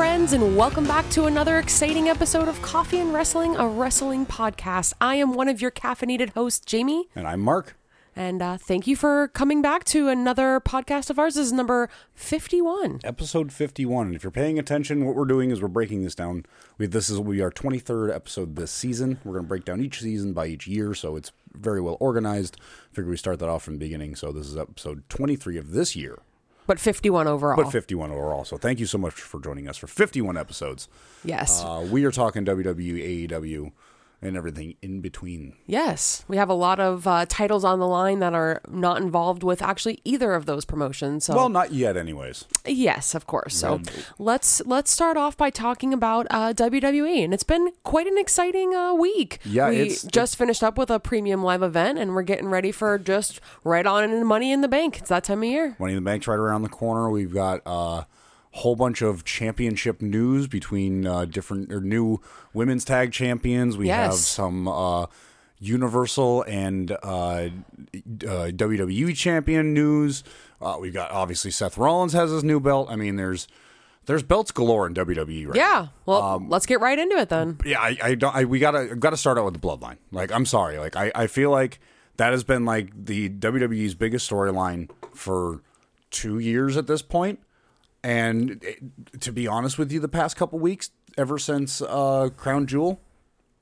friends, and welcome back to another exciting episode of Coffee and Wrestling, a wrestling podcast. I am one of your caffeinated hosts, Jamie, And I'm Mark. and uh, thank you for coming back to another podcast of ours. This is number 51. Episode 51. And if you're paying attention, what we're doing is we're breaking this down. We, this is we our 23rd episode this season. We're going to break down each season by each year, so it's very well organized. Figure we start that off from the beginning. So this is episode 23 of this year, But 51 overall. but 51 overall. So thank you so much for joining us for 51 episodes. yes. Uh, we are talking WWE, AEW, and everything in between. Yes, we have a lot of uh, titles on the line that are not involved with actually either of those promotions. So Well, not yet, anyways. yes, of course. So let's let's start off by talking about uh, WWE, and it's been quite an exciting uh, week. Yeah, we it's- just finished up with a premium live event, and we're getting ready for just right on in Money in the Bank. It's that time of year. Money in the Bank's right around the corner. We've got a whole bunch of championship news between uh, different or new women's tag champions. We have some uh, Universal and uh, uh, WWE champion news. Uh, we've got obviously Seth Rollins has his new belt. I mean, there's there's belts galore in WWE right now. Yeah. Well, Um, let's get right into it then. yeah, I, I don't. I, we gotta gotta start out with the bloodline. Like, I'm sorry. Like, I, I feel like that has been like the WWE's biggest storyline for two years at this point. And it, to be honest with you, the past couple weeks, ever since uh, Crown Jewel,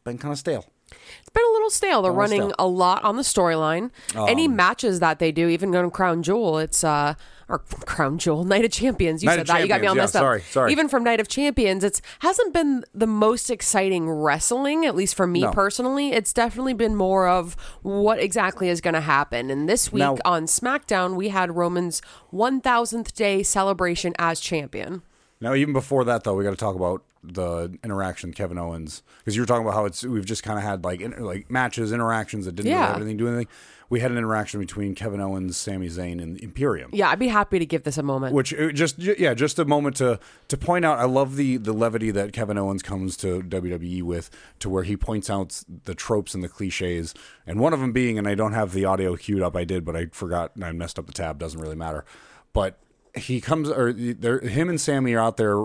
been kind of stale. It's been a little stale. They're little running stale. Um, a lot on the storyline. Any matches that they do, even going to Crown Jewel, it's uh or Crown Jewel, Night of Champions. You Night said that. You got me all Champions, messed yeah, up. sorry, sorry. Even from Night of Champions, it's hasn't been the most exciting wrestling, at least for me No. personally. It's definitely been more of what exactly is going to happen. And this week Now- on SmackDown, we had Roman's 1000th day celebration as champion. Now, even before that, though, we got to talk about the interaction with Kevin Owens because you were talking about how it's we've just kind of had like inter, like matches, interactions that didn't Yeah. really have anything to do anything. We had an interaction between Kevin Owens, Sami Zayn, and Imperium. Yeah, I'd be happy to give this a moment. which uh, just yeah just a moment to to point out i love the the levity that kevin owens comes to wwe with to where he points out the tropes and the cliches and one of them being and i don't have the audio queued up i did but i forgot and i messed up the tab doesn't really matter but he comes or they're him and Sami are out there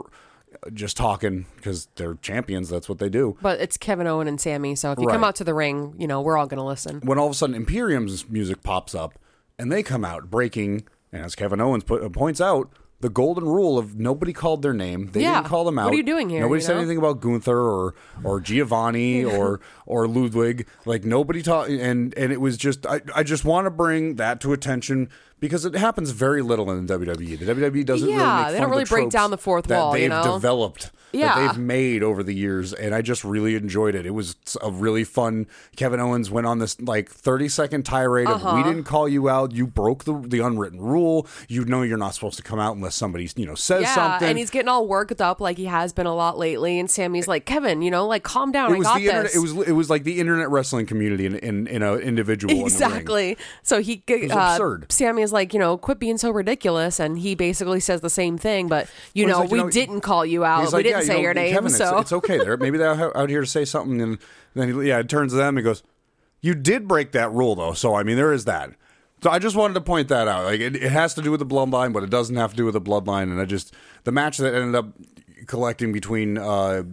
just talking because they're champions that's what they do but it's Kevin Owen and Sami, so if you come out to the ring, you know, we're all going to listen. when all of a sudden Imperium's music pops up and they come out breaking, and as Kevin Owens put, points out, the golden rule of nobody called their name. They Yeah. didn't call them out. What are you doing here, Nobody you said know? anything about Gunther or or Giovanni or or Ludwig. Like nobody taught, and and it was just I, I just want to bring that to attention because it happens very little in the WWE. The WWE doesn't really Yeah, make they don't of really the break down the fourth that wall, you they've know? developed. Yeah. That they've made over the years, and I just really enjoyed it. It was a really fun. Kevin Owens went on this like thirty second tirade of Uh-huh. "We didn't call you out. You broke the the unwritten rule. You know you're not supposed to come out unless somebody you know says Yeah, something." and he's getting all worked up like he has been a lot lately. And Sami's like, Kevin, you know, like calm down. it I was got the internet. this. It was it was like the internet wrestling community in in, in an individual. in exactly. So he, uh, absurd. Sami's like, you know, quit being so ridiculous, and he basically says the same thing. But you Well, know, like, you we know, didn't call you out. He's We didn't yeah, you say know, your name. Kevin, so it's, okay. They're, maybe they're out out here to say something, and then he, yeah, it turns to them and goes, "You did break that rule, though." So I mean, there is that. So I just wanted to point that out. Like it, it has to do with the bloodline, but it doesn't have to do with the bloodline. And I just the match that ended up collecting between uh,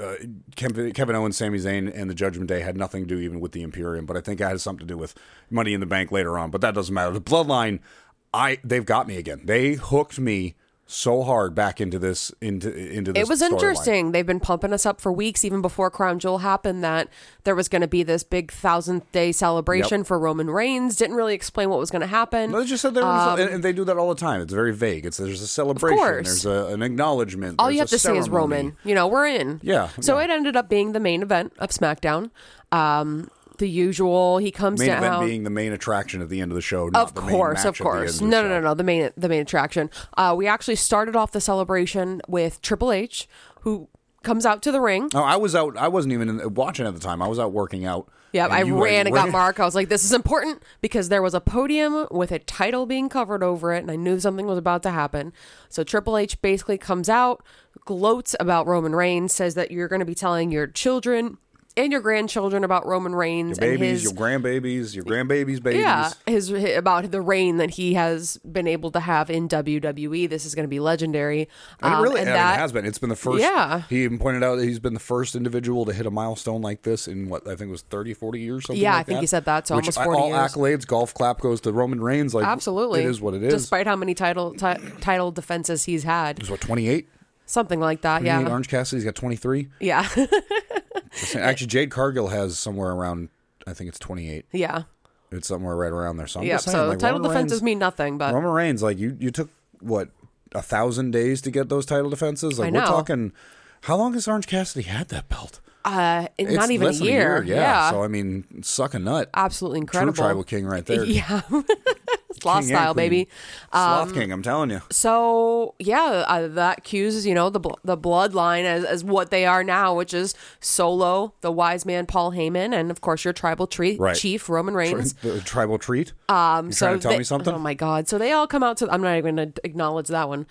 uh, Kevin, Kevin Owens, Sami Zayn, and the Judgment Day had nothing to do even with the Imperium. But I think it has something to do with Money in the Bank later on. But that doesn't matter. The bloodline, I they've got me again. They hooked me so hard back into this into into this. it was interesting. They've been pumping us up for weeks, even before Crown Jewel happened, that there was going to be this big thousandth day celebration Yep. for Roman Reigns. Didn't really explain what was going to happen. No, they just said there was, and, and they do that all the time. It's very vague. It's there's a celebration, there's a, an acknowledgement. all you have to say is. Roman. You know, we're in. Yeah, So yeah. it ended up being the main event of SmackDown. Um, the usual. He comes Main down. event being the main attraction at the end of the show. Not of the main course, of course. end of the No, no, no, no. The main, the main attraction. Uh, we actually started off the celebration with Triple H, who comes out to the ring. No, I was out. I wasn't even in, watching at the time. I was out working out. Yeah, I you ran and got Mark. I was like, this is important because there was a podium with a title being covered over it, and I knew something was about to happen. So Triple H basically comes out, gloats about Roman Reigns, says that you're going to be telling your children and your grandchildren about Roman Reigns Your and babies, his your grandbabies, your grandbabies, babies. yeah, his, hi- about the reign that he has been able to have in WWE. This is going to be legendary. And it Um, really and I mean, that it has been. It's been the first. Yeah. He even pointed out that he's been the first individual to hit a milestone like this in what I think was 30, 40 years. Something Yeah, like I think that. he said that, so Which, almost 40 all years. accolades, golf clap goes to Roman Reigns. Like absolutely it is what it is. Despite how many title ti- title defenses he's had, It was what 28? something like that. Yeah, Orange Cassidy's got 23. yeah, Actually, Jade Cargill has somewhere around. I think it's 28. yeah, It's somewhere right around there. So I'm yeah. just saying, So like, title Roman defenses Reigns, mean nothing, but Roman Reigns, like you, you took what a thousand days to get those title defenses. Like I we're know. talking. How long has Orange Cassidy had that belt? Uh, It's not even a than year. yeah. So I mean, suck a nut. absolutely incredible. True tribal king right there. Yeah, sloth style, baby. Sloth Um, king, I'm telling you. So yeah, uh, that cues you know the bl- the bloodline as, as what they are now, which is Solo, the wise man Paul Heyman, and of course your tribal tre- Right. chief Roman Reigns. The tribal treat. Um, You so trying to tell they- me something? Oh my god! So they all come out to. I'm not even going to acknowledge that one.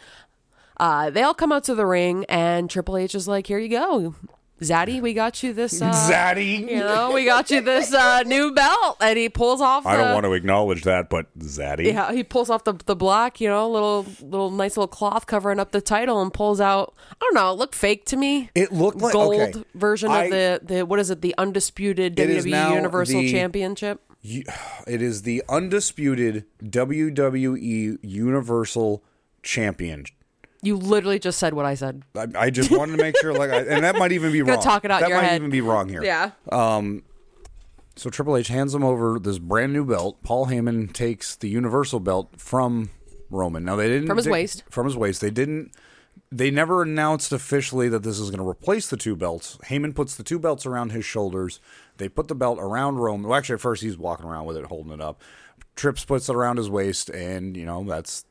Uh, they all come out to the ring, and Triple H is like, "Here you go, Zaddy. We got you this. Uh, Zaddy. You know, we got you this uh, new belt." And he pulls off. I don't want to acknowledge that, but Zaddy. Yeah, he pulls off the the black, you know, little little nice little cloth covering up the title, and pulls out. I don't know. It looked fake to me. It looked like a gold okay. version I- of the the what is it? The undisputed WWE Universal the- Championship. It is the undisputed WWE Universal Champion. You literally just said what I said. I, I just wanted to make sure, like, I, and that might even be wrong. talk it out that your might head. even be wrong here. Yeah. Um, So Triple H hands him over this brand new belt. Paul Heyman takes the Universal belt from Roman. Now they didn't From his they- waist. From his waist. They didn't. They never announced officially that this is going to replace the two belts. Heyman puts the two belts around his shoulders. They put the belt around Roman. Well, actually, at first he's walking around with it, holding it up. Trips puts it around his waist, and you know that's.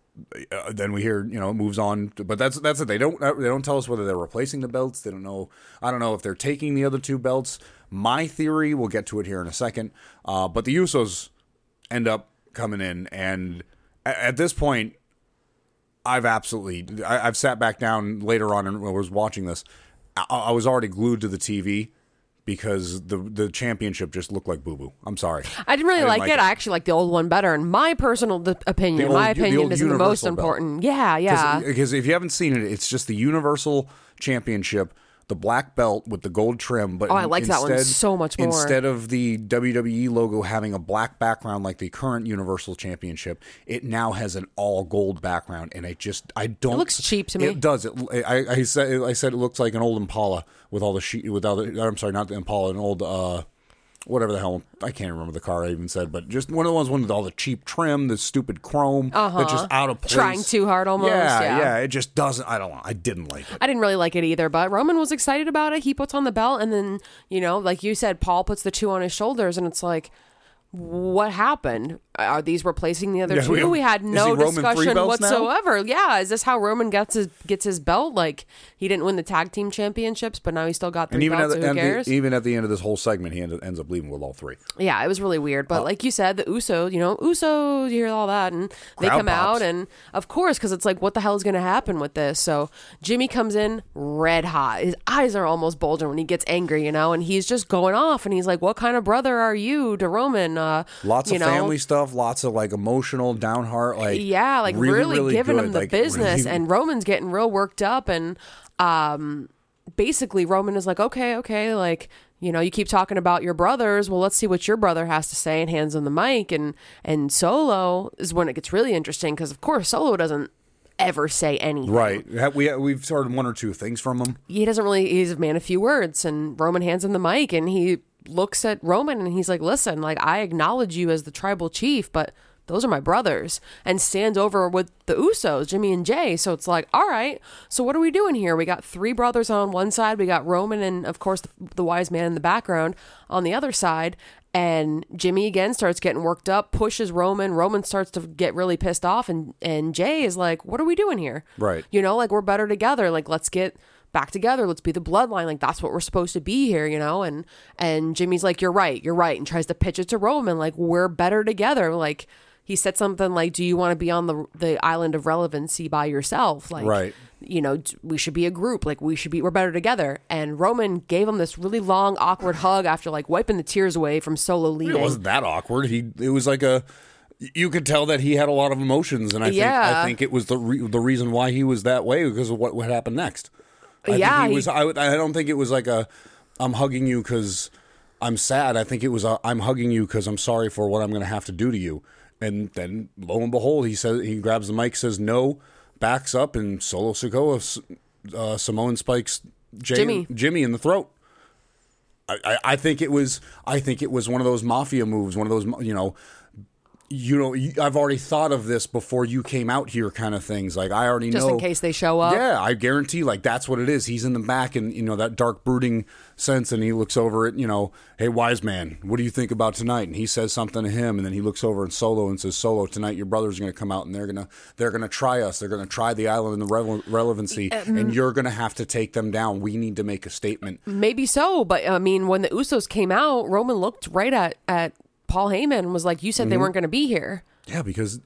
Uh, then we hear, you know, moves on, but that's that's it. They don't they don't tell us whether they're replacing the belts. They don't know. I don't know if they're taking the other two belts. My theory, we'll get to it here in a second. Uh, but the Usos end up coming in, and a- at this point, I've absolutely I, I've sat back down later on and was watching this. I, I was already glued to the TV because the the championship just looked like boo boo. I'm sorry. I didn't really didn't like, like it. it. I actually like the old one better. In my personal d- opinion, The my old- the opinion is the most belt. important. Yeah, yeah. Because if you haven't seen it, it's just the Universal Championship, the black belt with the gold trim. But Oh, I like that one so much more. Instead of the WWE logo having a black background like the current Universal Championship, it now has an all gold background, and it just I don't. It looks cheap to me. It does. It, I, I said I said it looks like an old Impala with all the sheet with all the. I'm sorry, not the Impala, an old. uh Whatever the hell, I can't remember the car I even said, but just one of the ones with all the cheap trim, the stupid chrome, uh-huh. that's just out of place. Trying too hard almost, Yeah, yeah. yeah, it just doesn't. I don't know. I didn't like it. I didn't really like it either, but Roman was excited about it. He puts on the belt, and then, you know, like you said, Paul puts the two on his shoulders, and it's like, what happened? Are these replacing the other Yeah, two? we We, had no he Roman three discussion belts now? whatsoever. Yeah, is this how Roman gets his gets his belt? Like he didn't win the tag team championships, but now he still got And three even at belts. the, so who and the- cares? even at the end of this whole segment, he end, ends up leaving with all three. Yeah, it was really weird. But uh, like you said, the Usos, you know, Usos, you hear all that, and they come pops. out, and of course, because it's like, what the hell is going to happen with this? So Jimmy comes in red hot. His eyes are almost bulging when he gets angry, you know, and he's just going off, and he's like, "What kind of brother are you to Roman?" Uh, Lots of know? family stuff, lots of like emotional, down heart, like yeah, like really, giving good, him the like, business, really- and Roman's getting real worked up, and um, basically Roman is like, okay, okay, like you know, you keep talking about your brothers. Well, let's see what your brother has to say, and hands on the mic, and and Solo is when it gets really interesting because of course Solo doesn't ever say anything. right. We we've heard one or two things from him. He doesn't really. He's a man of few words, and Roman hands him the mic, and he looks at Roman, and he's like, "Listen, like I acknowledge you as the tribal chief, but." Those are my brothers, and stands over with the Usos, Jimmy and Jay. So it's like, all right. So what are we doing here? We got three brothers on one side. We got Roman, and of course the, the wise man in the background on the other side. And Jimmy again starts getting worked up, pushes Roman. Roman starts to get really pissed off, and and Jay is like, "What are we doing here?" Right. You know, like we're better together. Like let's get back together. Let's be the bloodline. Like that's what we're supposed to be here, you know? And and Jimmy's like, You're right, you're right, and tries to pitch it to Roman, like, we're better together. Like, he said something like, "Do you want to be on the the island of relevancy by yourself?" Like, Right. you know, we should be a group. Like, we should be. We're better together. And Roman gave him this really long, awkward hug after like wiping the tears away from Solo leaving. It wasn't that awkward. He it was like a you could tell that he had a lot of emotions, and I think Yeah. I think it was the re- the reason why he was that way because of what what happened next. I Yeah, think he he- was. I, I don't think it was like a I'm hugging you because I'm sad. I think it was a, I'm hugging you because I'm sorry for what I'm going to have to do to you. And then lo and behold, he says he grabs the mic, says no, backs up, and Solo Sikoa, uh, Samoan spikes Jay, Jimmy. Jimmy in the throat. I, I, I think it was I think it was one of those mafia moves, one of those you know, you know, I've already thought of this before you came out here, kind of things. Like I already just know in case they show up. yeah, I guarantee like that's what it is. He's in the back and you know that dark brooding sense and he looks over at, you know, hey wise man, what do you think about tonight? And he says something to him and then he looks over at Solo and says, "Solo, tonight your brothers are going to come out and they're going to they're going to try us. They're going to try the island and the rele- relevancy and mm. you're going to have to take them down. We need to make a statement." Maybe so, but I mean, when the Usos came out, Roman looked right at at Paul Heyman was like, "You said they Mm-hmm. weren't going to be here." Yeah, because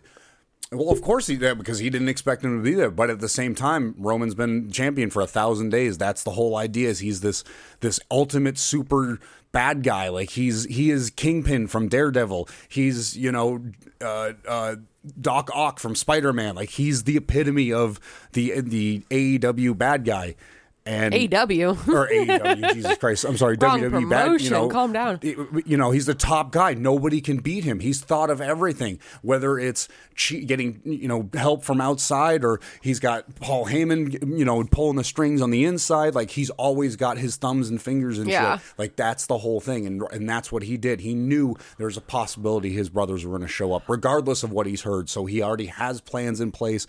well, of course he did because he didn't expect him to be there. But at the same time, Roman's been champion for a thousand days. That's the whole idea. Is he's this this ultimate super bad guy? Like he's he is Kingpin from Daredevil. He's you know uh, uh, Doc Ock from Spider Man. Like he's the epitome of the the AEW bad guy. And AW. or AEW, Jesus Christ. I'm sorry, Wrong WWE bad. You know, Calm down. you know, he's the top guy. Nobody can beat him. He's thought of everything, whether it's getting you know help from outside or he's got Paul Heyman, you know, pulling the strings on the inside. Like he's always got his thumbs and fingers and Yeah. shit. Like that's the whole thing, and and that's what he did. He knew there's a possibility his brothers were going to show up, regardless of what he's heard. So he already has plans in place.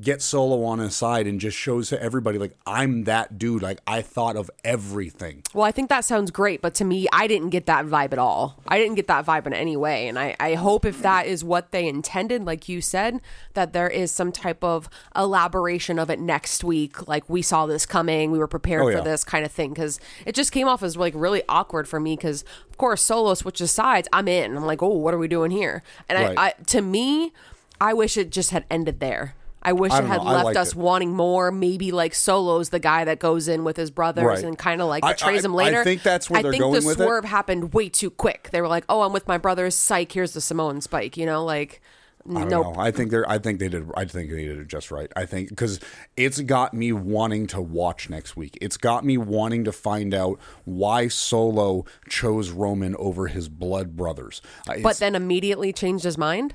Get Solo on his side and just shows to everybody like I'm that dude. Like I thought of everything. Well, I think that sounds great, but to me, I didn't get that vibe at all. I didn't get that vibe in any way. And I, I hope if that is what they intended, like you said, that there is some type of elaboration of it next week. Like, we saw this coming, we were prepared Oh, for this kind of thing. Cause it just came off as like really awkward for me. Cause, of course, Solo switches sides. I'm in. I'm like, oh, what are we doing here? And Right. I, I, to me, I wish it just had ended there. I wish I it had know. Left us it. wanting more. Maybe like Solo's the guy that goes in with his brothers Right. and kind of like I- betrays I- him I later. think that's where I they're think going the with it. swerve happened way too quick. They were like, "Oh, I'm with my brothers. Psych. Here's the Samoan spike." You know, like, I don't nope. know. I think they're. I think they did. I think they did it just right. I think because it's got me wanting to watch next week. It's got me wanting to find out why Solo chose Roman over his blood brothers. Uh, But then immediately changed his mind.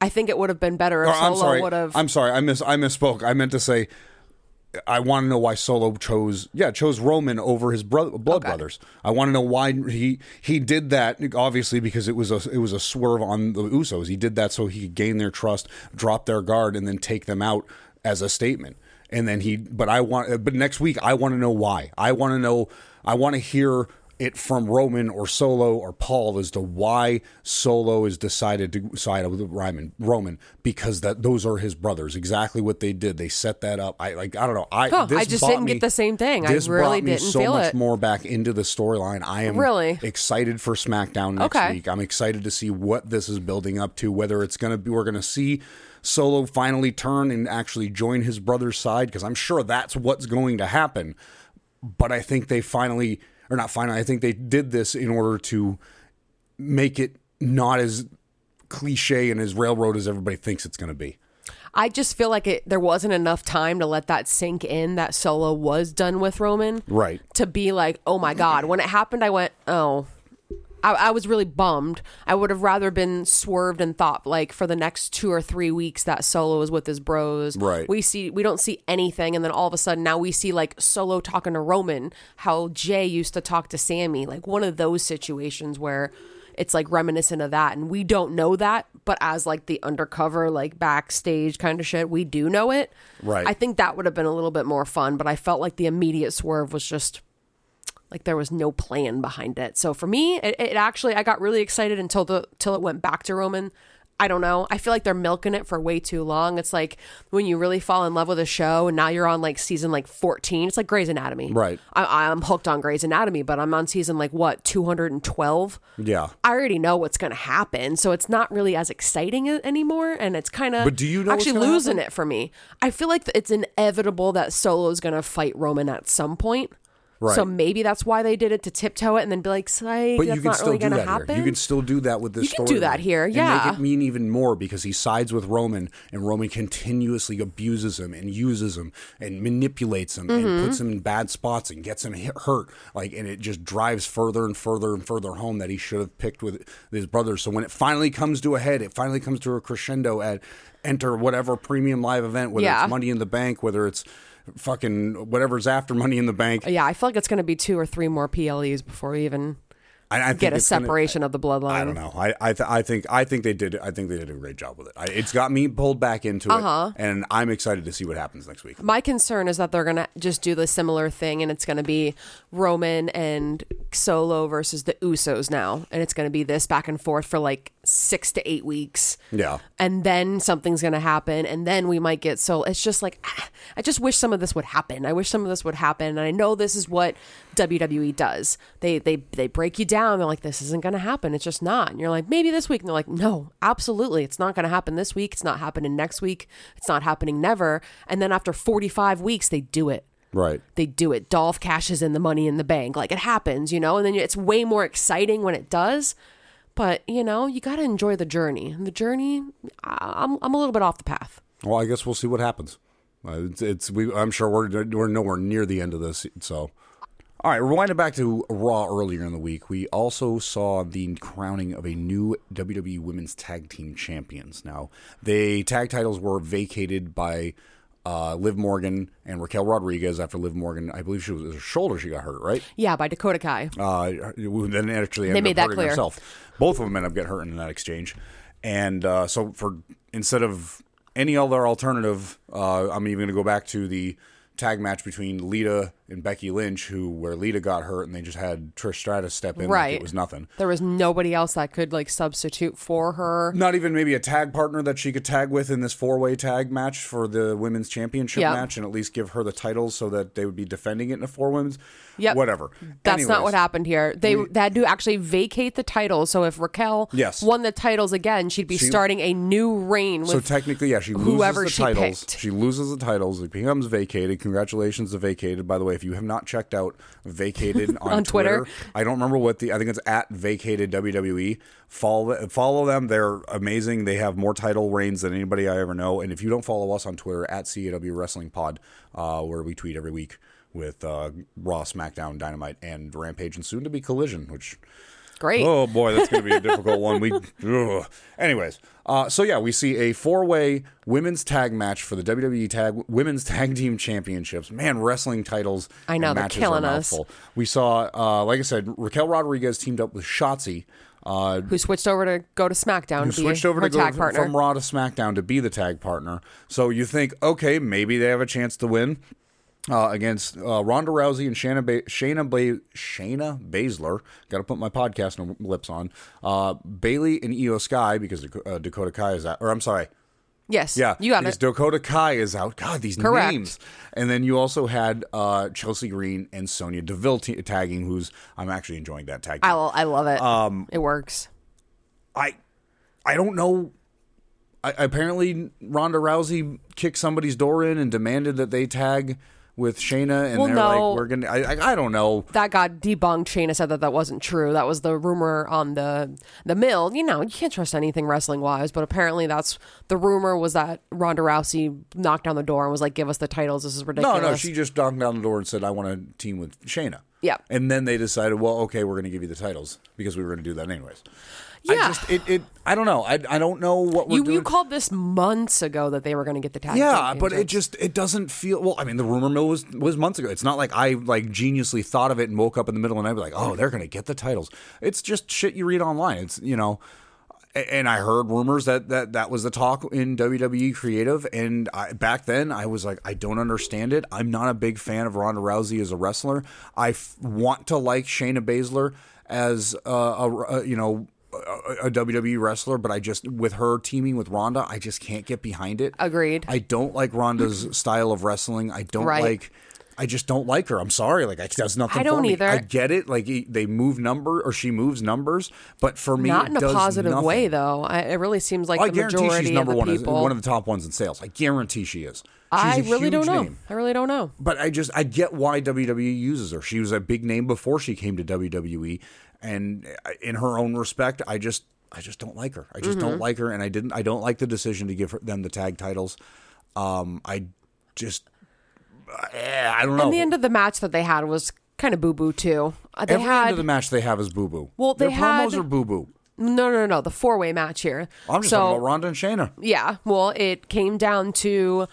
I think it would have been better if I'm Solo sorry. would have. I'm sorry. I miss. I misspoke. I meant to say. I want to know why Solo chose, yeah, chose Roman over his brother, blood Okay. brothers. I want to know why he he did that. Obviously, because it was a it was a swerve on the Usos. He did that so he could gain their trust, drop their guard, and then take them out as a statement. And then he, but I want, but next week I want to know why. I want to know. I want to hear it from Roman or Solo or Paul as to why Solo is decided to side with Roman. Roman because that those are his brothers. Exactly what they did. They set that up. I like. I don't know. I Huh, I just didn't me- get the same thing. I This really brought me didn't so feel much it. more back into the storyline. I am Really? excited for SmackDown next Okay. week. I'm excited to see what this is building up to. Whether it's going to be, we're going to see. Solo finally turn and actually join his brother's side because I'm sure that's what's going to happen but I think they finally, or not finally, I think they did this in order to make it not as cliche and as railroad as everybody thinks it's going to be. I just feel like it. There wasn't enough time to let that sink in. That Solo was done with Roman. Right. to be like, oh my god. When it happened, I went, oh. I, I was really bummed. I would have rather been swerved and thought like for the next two or three weeks that Solo is with his bros. Right. We see we don't see anything, and then all of a sudden now we see like Solo talking to Roman, how Jay used to talk to Sami, like one of those situations where it's like reminiscent of that, and we don't know that, but as like the undercover like backstage kind of shit, we do know it. Right. I think that would have been a little bit more fun, but I felt like the immediate swerve was just like there was no plan behind it. So for me, it, it actually I got really excited until the till it went back to Roman. I don't know. I feel like they're milking it for way too long. It's like when you really fall in love with a show and now you're on like season like 14. It's like Grey's Anatomy. Right. I, I'm hooked on Grey's Anatomy, but I'm on season like what, 212? Yeah. I already know what's going to happen. So it's not really as exciting anymore. And it's kind of But do you know actually losing it for me. I feel like it's inevitable that Solo is going to fight Roman at some point. Right. So maybe that's why they did it to tiptoe it and then be like, psych, But that's you can not still really do going to that happen. here. You can still do that with this You can story. do that here, And yeah. make it mean even more because he sides with Roman and Roman continuously abuses him and uses him and manipulates him Mm-hmm. and puts him in bad spots and gets him hit, hurt. Like and it just drives further and further and further home that he should have picked with his brothers. So when it finally comes to a head, it finally comes to a crescendo at enter whatever premium live event, whether Yeah. it's Money in the Bank, whether it's fucking whatever's after Money in the Bank. yeah, I feel like it's going to be two or three more PLEs before we even I, I think get a it's gonna- separation of the bloodline. I don't know. I I, th- I think I think they did. I think they did a great job with it. I, it's got me pulled back into Uh-huh. it, and I'm excited to see what happens next week. My concern is that they're going to just do the similar thing and it's going to be Roman and Solo versus the Usos now. And it's going to be this back and forth for like six to eight weeks. Yeah. And then something's going to happen. And then we might get so it's just like, I just wish some of this would happen. I wish some of this would happen. And I know this is what WWE does. They, they, they break you down. They're like, this isn't going to happen. It's just not. And you're like, maybe this week. And they're like, no, absolutely. It's not going to happen this week. It's not happening next week. It's not happening never. And then after 45 weeks, they do it Right. they do it. Dolph cashes in the money in the bank. Like it happens, you know, and then it's way more exciting when it does. But, you know, you got to enjoy the journey. And the journey, I- I'm, I'm a little bit off the path. Well, I guess we'll see what happens. Uh, it's, it's we. I'm sure we're we're nowhere near the end of this. So, all right, rewinding back to Raw earlier in the week, we also saw the crowning of a new WWE Women's Tag Team Champions. Now, the tag titles were vacated by. Uh, Liv Morgan and Raquel Rodriguez after Liv Morgan, I believe she was her shoulder she got hurt, right? Yeah, by Dakota Kai. Uh, then actually ended made up that clear. herself. Both of them ended up getting hurt in that exchange, and uh, so for instead of any other alternative, uh, I'm even going to go back to the tag match between Lita and Becky Lynch, who where Lita got hurt, and they just had Trish Stratus step in like Right. it was nothing. There was nobody else that could like substitute for her. Not even maybe a tag partner that she could tag with in this four way tag match for the women's championship Yeah. match, and at least give her the titles so that they would be defending it in a four women's. Yep. Whatever. That's not what happened here. They they had to actually vacate the title. So if Raquel Yes. won the titles again, she'd be She- starting a new reign with So technically, yeah, she loses whoever the she titles. picked. She loses the titles. It becomes vacated. Congratulations to vacated. By the way, if you have not checked out vacated on, On Twitter. I don't remember what the. I think it's at vacated WWE. Follow follow them. They're amazing. They have more title reigns than anybody I ever know. And if you don't follow us on Twitter at CAW Wrestling Pod, uh, where we tweet every week with uh, Raw, SmackDown, Dynamite, and Rampage, and soon to be Collision, which great. Oh boy, that's going to be a difficult one. We, ugh. anyways, uh, so yeah, we see a four-way women's tag match for the WWE Tag Women's Tag Team Championships. Man, wrestling titles. I know, and they're killing a us. We saw, uh, like I said, Raquel Rodriguez teamed up with Shotzi. Uh, Who switched over to go to SmackDown who to be switched over to go tag partner? from Raw to SmackDown to be the tag partner. So you think, okay, maybe they have a chance to win uh, against uh, Ronda Rousey and Shayna ba- Shayna ba- Shayna Baszler. Got to put my podcast lips on. Uh, Bayley and Io Sky because uh, Dakota Kai is out. Or I'm sorry, yes, yeah, you got because it. Dakota Kai is out. God, these Correct. names. And then you also had uh, Chelsea Green and Sonya Deville t- tagging. Who's I'm actually enjoying that tag. I love it. Um, it works. I I don't know. I, apparently, Ronda Rousey kicked somebody's door in and demanded that they tag with Shayna, and Well, they're no. like, "We're gonna." I, I, I don't know. That got debunked. Shayna said that that wasn't true. That was the rumor on the the mill. You know, you can't trust anything wrestling wise, but apparently that's the rumor was that Ronda Rousey knocked down the door and was like, "Give us the titles. This is ridiculous." No, no, she just knocked down the door and said, "I want to team with Shayna." Yeah. and then they decided, well, okay, we're going to give you the titles because we were going to do that anyways. Yeah. I just it, it I don't know. I, I don't know what we're you doing. you called this months ago that they were going to get the tag. Yeah, but it just it doesn't feel well. I mean, the rumor mill was was months ago. It's not like I like geniusly thought of it and woke up in the middle of the night and be like, oh, they're gonna get the titles. It's just shit you read online. It's you know, and I heard rumors that that that was the talk in WWE creative. And I, back then, I was like, I don't understand it. I'm not a big fan of Ronda Rousey as a wrestler. I f- want to like Shayna Baszler as uh, a, a you know a, a WWE wrestler, but I just with her teaming with Ronda, I just can't get behind it. Agreed. I don't like Ronda's style of wrestling. I don't Right. like. I just don't like her. I'm sorry. Like it does nothing I don't for me. either. I get it. Like they move number or she moves numbers, but for me, Not in a positive nothing. way, though. I, it really seems like I the guarantee majority she's number of the one, people. one of the top ones in sales. I guarantee she is. She's I really don't know. name. I really don't know. But I just I get why WWE uses her. She was a big name before she came to WWE, and in her own respect, I just I just don't like her. I just Mm-hmm. don't like her, and I didn't I don't like the decision to give her, them the tag titles. Um, I just eh, I don't know. And the end of the match that they had was kind of boo boo too. Uh, They Every had end of the match they have is boo boo. Well, Their they promos had- are boo boo. no, no, no, the four way match here. I'm just so, talking about Ronda and Shayna. Yeah, well, it came down to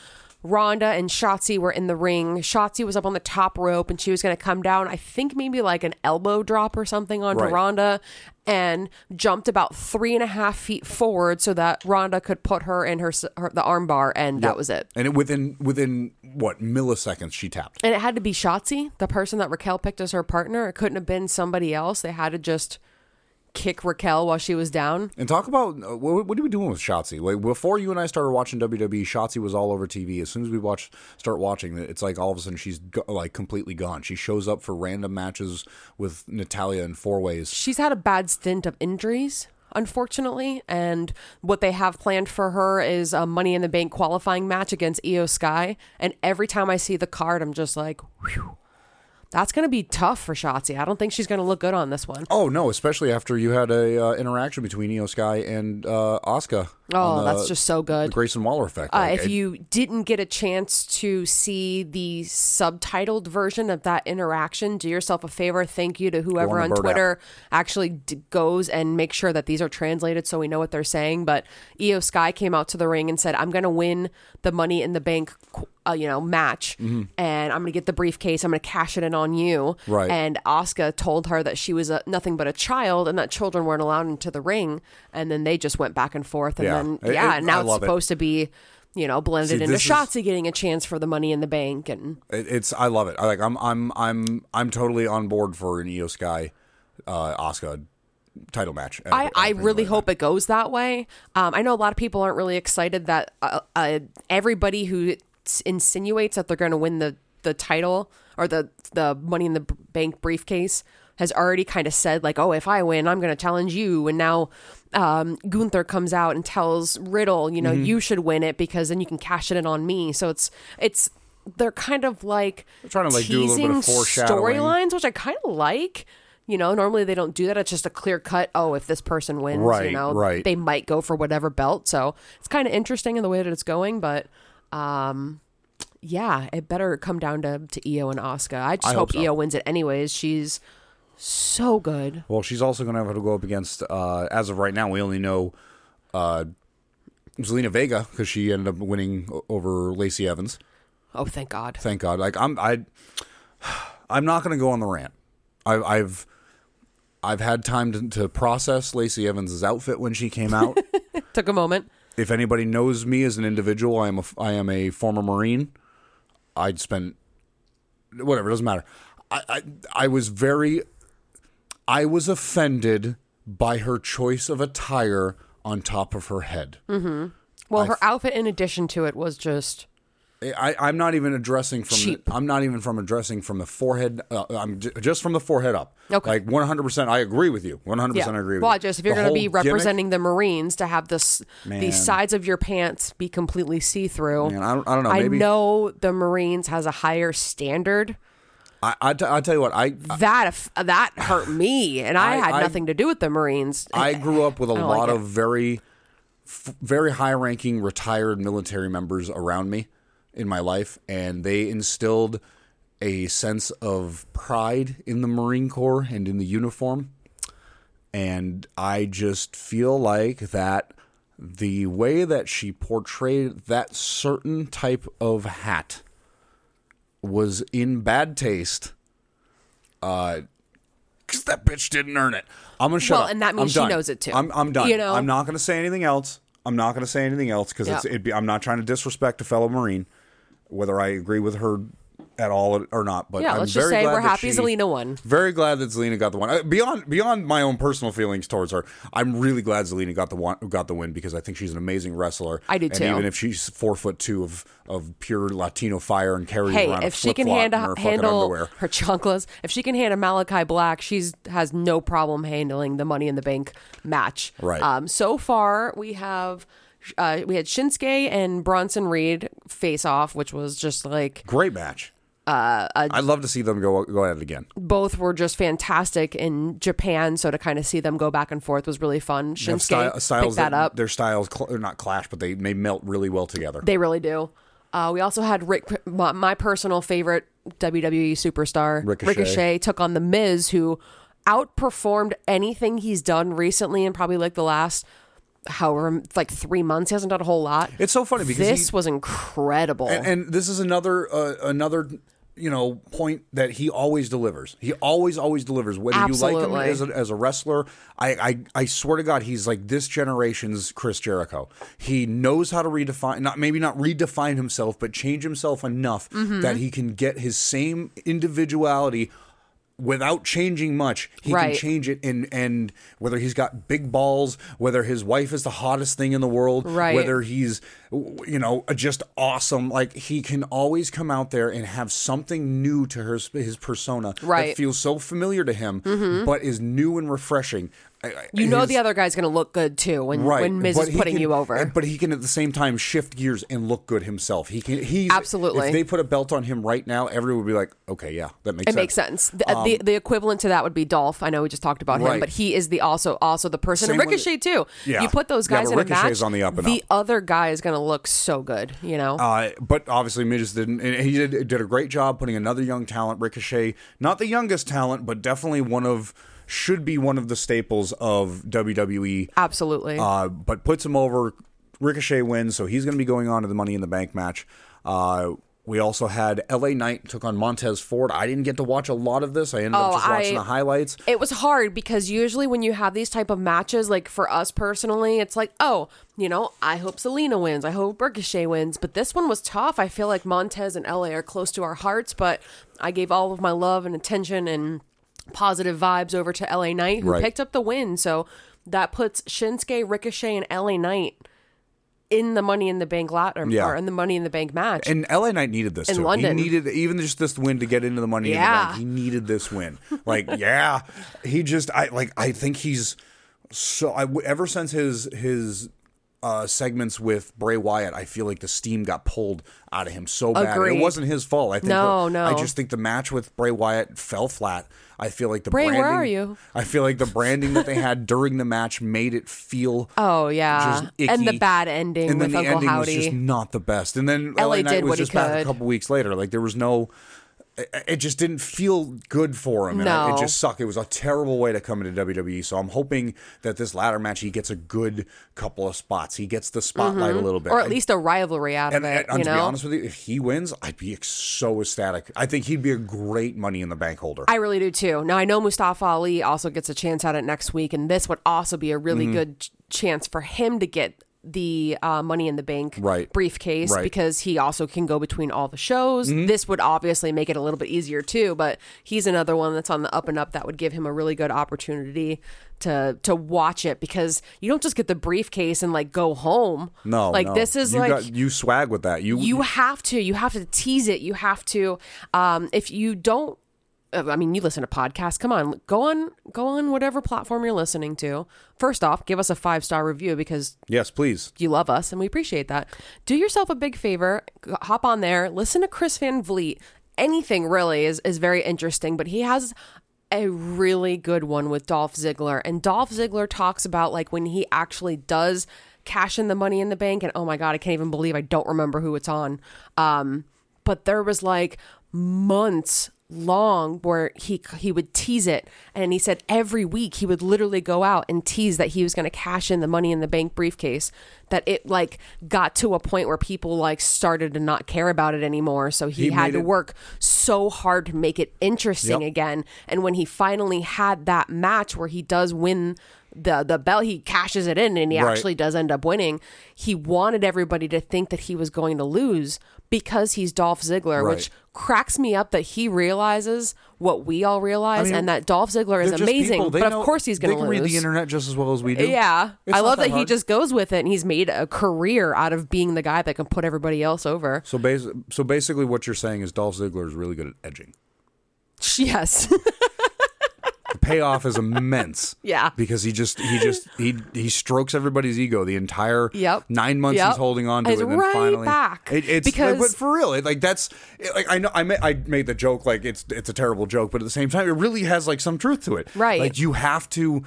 Ronda and Shotzi were in the ring. Shotzi was up on the top rope and she was going to come down, I think maybe like an elbow drop or something onto Right. Ronda and jumped about three and a half feet forward so that Ronda could put her in her, her the armbar and that was it. And it, within within what milliseconds she tapped. And it had to be Shotzi, the person that Raquel picked as her partner. It couldn't have been somebody else. They had to just kick Raquel while she was down. And talk about uh, what, what are we doing with Shotzi? Like before you and I started watching WWE, Shotzi was all over TV. As soon as we watch start watching, it's like all of a sudden she's go, like completely gone. She shows up for random matches with Natalya in four ways. she's had a bad stint of injuries unfortunately and what they have planned for her is a money in the bank qualifying match against io sky and every time i see the card i'm just like whew, that's going to be tough for Shotzi. I don't think she's going to look good on this one. Oh no! Especially after you had a uh, interaction between Io Sky and uh, Asuka. Oh, the- that's just so good. the. Grayson Waller effect. Uh, Like, if it- you didn't get a chance to see the subtitled version of that interaction, do yourself a favor. Thank you to whoever on on the Bird Twitter actually d- goes and makes sure that these are translated so we know what they're saying. But Io Sky came out to the ring and said, "I'm going to win the Money in the Bank." Uh, you know, match, and I'm gonna get the briefcase. I'm gonna cash it in on you. Mm-hmm. Right. And Asuka told her that she was a, nothing but a child, and that children weren't allowed into the ring. And then they just went back and forth. And Yeah. then It- yeah, it- and now I it's love it. supposed to be you know blended See, into this is- getting a chance for the money in the bank and It- It's I love it. I like I'm I'm I'm I'm totally on board for an Io Sky uh Asuka title match. I, I really hope it goes that way. Um, I know a lot of people aren't really excited that uh, uh, everybody who insinuates that they're going to win the, the title or the the money in the bank briefcase has already kind of said like, oh, if I win, I'm going to challenge you. And now um, Gunther comes out and tells Riddle, you know, Mm-hmm. you should win it because then you can cash it in on me. So it's it's they're kind of like they're trying to, like, do a little bit of foreshadowing. storylines, which I kind of like. You know, normally they don't do that. It's just a clear cut. Oh, if this person wins, Right, you know, right. they might go for whatever belt. So it's kind of interesting in the way that it's going. But um, yeah, it better come down to to Io and Asuka. I just I hope, hope so. Io wins it anyways. She's so good. Well, she's also going to have to go up against. Uh, as of right now, we only know uh, Zelina Vega because she ended up winning over Lacey Evans. Oh, thank God. Thank God. Like I'm, I, I'm not going to go on the rant. I, I've, I've had time to, to process Lacey Evans's outfit when she came out. Took a moment. If anybody knows me as an individual, I am a I am a former Marine. I'd spent whatever it doesn't matter. I, I I was very I was offended by her choice of attire on top of her head. Mm-hmm. Well, her outfit, in addition to it, was just I, I'm not even addressing from Cheap. the, I'm not even from addressing from the forehead. Uh, I'm j- just from the forehead up. Okay. Like 100. percent I agree with you. 100. yeah. percent I agree with well, you. just if you're going to be whole gimmick- representing the Marines, to have this Man. the sides of your pants be completely see through. I don't, I don't know. I know the Marines has a higher standard. I, I, t- I'll tell you what. I That aff- that hurt me, and I, I- had I- nothing to do with the Marines. I grew up with a lot like of very, f- very high-ranking retired military members around me in my life, and they instilled a sense of pride in the Marine Corps and in the uniform. And I just feel like that the way that she portrayed that certain type of hat was in bad taste. Uh, because that bitch didn't earn it. I'm gonna shut Well, up. and that means I'm she done. knows it, too. I'm, I'm done. You know? I'm not gonna say anything else. I'm not gonna say anything else because it's Yeah. be, I'm not trying to disrespect a fellow Marine, whether I agree with her at all or not. But Yeah, I'm let's just very say we're happy she- Zelina won. Very glad that Zelina got the one. Uh, Beyond beyond my own personal feelings towards her, I'm really glad Zelina got the one, got the win because I think she's an amazing wrestler. I do and too. even if she's four foot two of of pure Latino fire and carries Hey, around if she can hand, her handle underwear. her chanclas, if she can handle Malakai Black, she's has no problem handling the Money in the Bank match. Right. Um. So far, we have. Uh, we had Shinsuke and Bronson Reed face off, which was just like Great match. Uh, I'd love to see them go go at it again. both were just fantastic in Japan. So to kind of see them go back and forth was really fun. Shinsuke sty- styles picked that up. Their styles cl- are not clash, but they they melt really well together. They really do. Uh, we also had Rick, my, my personal favorite WWE superstar, Ricochet. took on The Miz, who outperformed anything he's done recently in probably like the last, however, like three months. He hasn't done a whole lot. It's so funny because this he- was incredible. and, and this is another uh, another you know point that he always delivers. He always always delivers. Whether you like him Absolutely. as a, as a wrestler, I, I I swear to God, he's like this generation's Chris Jericho. He knows how to redefine, not maybe not redefine himself, but change himself enough Mm-hmm. that he can get his same individuality. Without changing much, he Right. can change it. And and whether he's got big balls, whether his wife is the hottest thing in the world, Right. whether he's you know uh, just awesome like he can always come out there and have something new to her his persona Right. that feels so familiar to him mm-hmm. but is new and refreshing you know his- the other guy's going to look good too when, Right, when Miz but is putting can- you over. but he can at the same time shift gears and look good himself. He can. He's Absolutely. If they put a belt on him right now, everyone would be like, "Okay, yeah, that makes It sense." makes sense. The, uh, the um, the equivalent to that would be Dolph. I know we just talked about him, Um, but he is the also also the person. Same and with- Ricochet too. Yeah. You put those guys but in a Ricochet's match. on the up and the up. other guy is going to look so good. You know. Uh, but obviously, Miz didn't. And he did, did a great job putting another young talent, Ricochet, not the youngest talent, but definitely one of should be one of the staples of WWE. Absolutely. Uh, but puts him over. Ricochet wins, so he's going to be going on to the Money in the Bank match. Uh, we also had LA Knight took on Montez Ford. I didn't get to watch a lot of this. I ended Oh, up just watching I- the highlights. it was hard because usually when you have these type of matches, like for us personally, it's like, oh, you know, I hope Zelina wins. I hope Ricochet wins. But this one was tough. I feel like Montez and LA are close to our hearts, but I gave all of my love and attention and positive vibes over to LA Knight, who Right. picked up the win. So that puts Shinsuke, Ricochet, and LA Knight in the Money in the Bank ladder Yeah. or in the Money in the Bank match. And LA Knight needed this In too. London. He needed even just this win to get into the money in the Yeah. bank. He needed this win. Like, yeah, he just I like I think he's so I ever since his his uh, segments with Bray Wyatt, I feel like the steam got pulled out of him so bad. Agreed. It wasn't his fault. I think No, the- no. I just think the match with Bray Wyatt fell flat. I feel like the Bray, branding, where are you? I feel like the branding that they had during the match made it feel oh yeah, and the bad ending and then with the Uncle ending Howdy. was just not the best. And then LA LA, Knight did was what he just back a couple weeks later. Like there was no, it, just didn't feel good for him. And I- No. it just sucked. It was a terrible way to come into WWE. So I'm hoping that this ladder match he gets a good couple of spots. He gets the spotlight a little bit, Mm-hmm. or at I- least a rivalry out and, of it. and you to know, be honest with you, if he wins, I'd be so ecstatic. I think he'd be a great Money in the Bank holder. I really do too. Now I know Mustafa Ali also gets a chance at it next week, and this would also be a really Mm-hmm. good chance for him to get the uh, Money in the Bank Right. briefcase Right. Mm-hmm. because he also can go between all the shows. This would obviously make it a little bit easier too, but he's another one that's on the up and up that would give him a really good opportunity to to watch it because you don't just get the briefcase and like go home. no, like no. this is you like got, you swag with that. You you have to you have to tease it you have to um if you don't I mean, you listen to podcasts. Come on, go on, go on whatever platform you're listening to. First off, give us a five star review because yes, please. you love us and we appreciate that. Do yourself a big favor, hop on there, listen to Chris Van Vliet. Anything really is is very interesting, but he has a really good one with Dolph Ziggler, and Dolph Ziggler talks about like when he actually does cash in the money in the bank, and oh my god, I can't even believe I don't remember who it's on. Um, but there was like months long where he he would tease it and he said every week he would literally go out and tease that he was going to cash in the money in the bank briefcase that it like got to a point where people like started to not care about it anymore so he, He had to it- work so hard to make it interesting Yep. again and when he finally had that match where he does win the the belt he cashes it in and he Right. actually does end up winning he wanted everybody to think that he was going to lose because he's Dolph Ziggler Right. which cracks me up that he realizes what we all realize mean, and that Dolph Ziggler is They're just amazing people. They but know- of course he's going They to can lose read the internet just as well as we do. yeah It's I not love that, he hard. just goes with it and he's made a career out of being the guy that can put everybody else over So, bas- so basically, what you're saying is Dolph Ziggler is really good at edging. yes The payoff is immense. Yeah. because he just he just he he strokes everybody's ego the entire Yep. nine months Yep. he's holding on to He's it. And then finally, back. It, it's Because- but for real, it, like that's like I know I made, I made the joke like it's it's a terrible joke, but at the same time, it really has like some truth to it. Right. Like you have to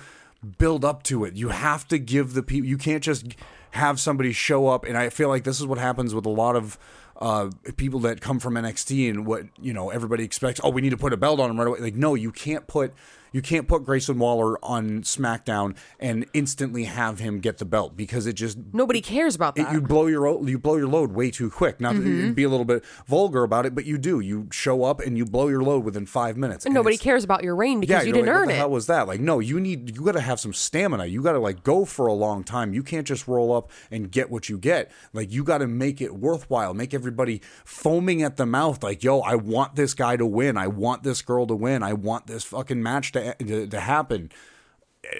build up to it. You have to give the people. You can't just have somebody show up. And I feel like this is what happens with a lot of. Uh, people that come from NXT and what you know everybody expects. Oh, we need to put a belt on him right away. Like, no, you can't put you can't put Grayson Waller on SmackDown and instantly have him get the belt because it just nobody cares about it, that you blow your you blow your load way too quick. Not Mm-hmm. be a little bit vulgar about it, but you do. You show up and you blow your load within five minutes. and nobody cares about your reign because Yeah, you didn't like, earn it How was that? Like, no, you need you got to have some stamina. You got to like go for a long time. You can't just roll up and get what you get. Like, you got to make it worthwhile. Make everybody foaming at the mouth. Like, yo, I want this guy to win. I want this girl to win. I want this fucking match to to, to happen.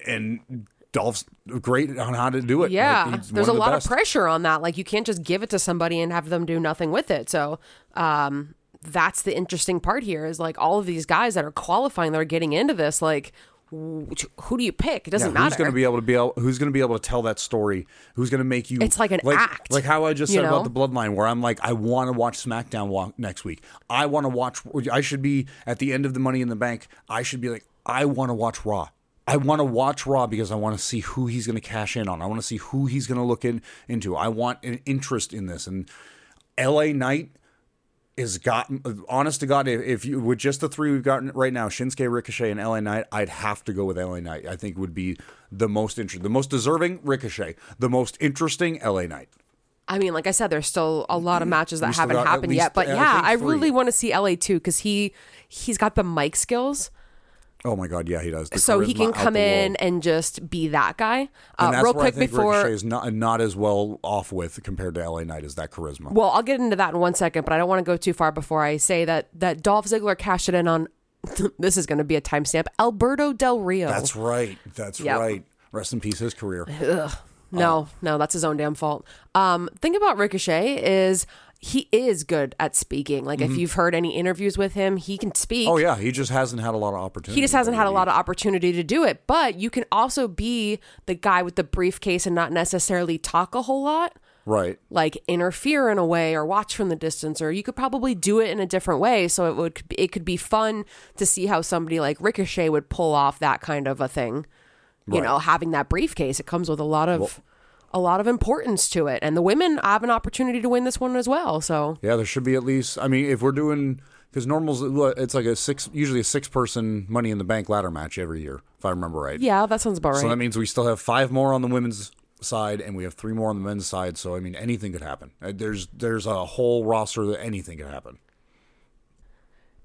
And Dolph's great on how to do it. Yeah, Like, there's a the lot best. of pressure on that. Like you can't just give it to somebody and have them do nothing with it. So, um, that's the interesting part here is like all of these guys that are qualifying, that are getting into this. Like, wh- who do you pick? It doesn't Yeah, matter. Who's going to be able to be able, who's going to be able to tell that story? Who's going to make you? It's like an act, Like how I just said know? about the Bloodline, where I'm like, I want to watch SmackDown next week. I want to watch. I should be at the end of the Money in the Bank. I should be like, I want to watch Raw. I want to watch Raw because I want to see who he's going to cash in on. I want to see who he's going to look in into. I want an interest in this. And L.A. Knight is gotten honest to God, if, you with just the three we've gotten right now, Shinsuke Ricochet and LA Knight, I'd have to go with LA Knight. I think would be the most interesting, the most deserving Ricochet, the most interesting LA Knight. I mean, like I said, there's still a lot of matches that haven't happened yet. But yeah, think I really want to see LA too because he he's got the mic skills, Oh my God, yeah, he does. The so he can come in and just be that guy. Uh, real quick before Ricochet is not not as well off with compared to LA Knight is that charisma. Well, I'll get into that in one second, but I don't want to go too far before I say that that Dolph Ziggler cashed it in on. this is going to be a timestamp. Alberto Del Rio. That's right. That's Yep. right. Rest in peace, his career. no, no, that's his own damn fault. Um, thing about Ricochet is he is good at speaking. Like if you've heard any interviews with him, he can speak. Mm-hmm. Oh yeah, he just hasn't had a lot of opportunity. He just hasn't had a lot of opportunity to do it. But you can also be the guy with the briefcase and not necessarily talk a whole lot. Right. like interfere in a way or watch from the distance or you could probably do it in a different way so it would it could be fun to see how somebody like Ricochet would pull off that kind of a thing you Right. know having that briefcase it comes with a lot of a lot of importance to it and the women have an opportunity to win this one as well so Yeah, there should be at least. I mean, if we're doing because normals, it's like a six, usually a six-person Money in the Bank ladder match every year, if I remember right. yeah that sounds about right So that means we still have five more on the women's side, and we have three more on the men's side. So I mean, anything could happen. Uh, There's there's a whole roster that anything could happen.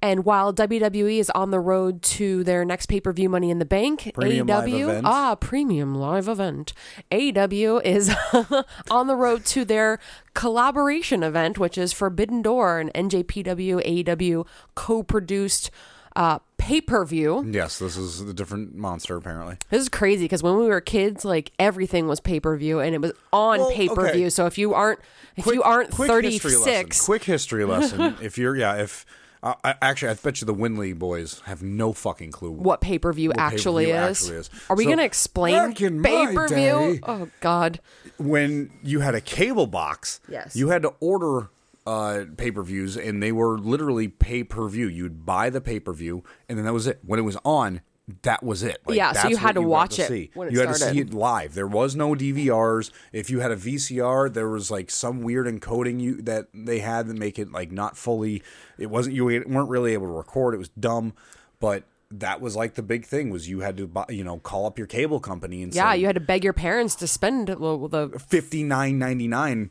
And while WWE is on the road to their next pay per view Money in the Bank, Premium AEW, ah, premium live event, AEW is on the road to their collaboration event, which is Forbidden Door, an NJPW AEW co produced uh, pay per view. Yes, this is a different monster apparently. This is crazy because when we were kids, like everything was pay per view and it was on Well, pay per view. okay. So if you aren't, if you aren't quick thirty six, Quick history lesson. if you're yeah, if uh, I, actually, I bet you the Winley boys have no fucking clue what pay per view actually, is. actually is. Are we So, going to explain back in my pay per view? Oh God. when you had a cable box, Yes. you had to order uh, pay per views, and they were literally pay per view. You'd buy the pay per view, and then that was it. When it was on, that was it. Like, Yeah, so you had to got watch it it you had to see it live. There was no DVRs. If you had a VCR, there was like some weird encoding you that they had to make it like not fully. It wasn't you weren't really able to record. It was dumb, but. That was like the big thing was you had to buy, you know call up your cable company and Yeah, say, you had to beg your parents to spend well, the fifty nine ninety nine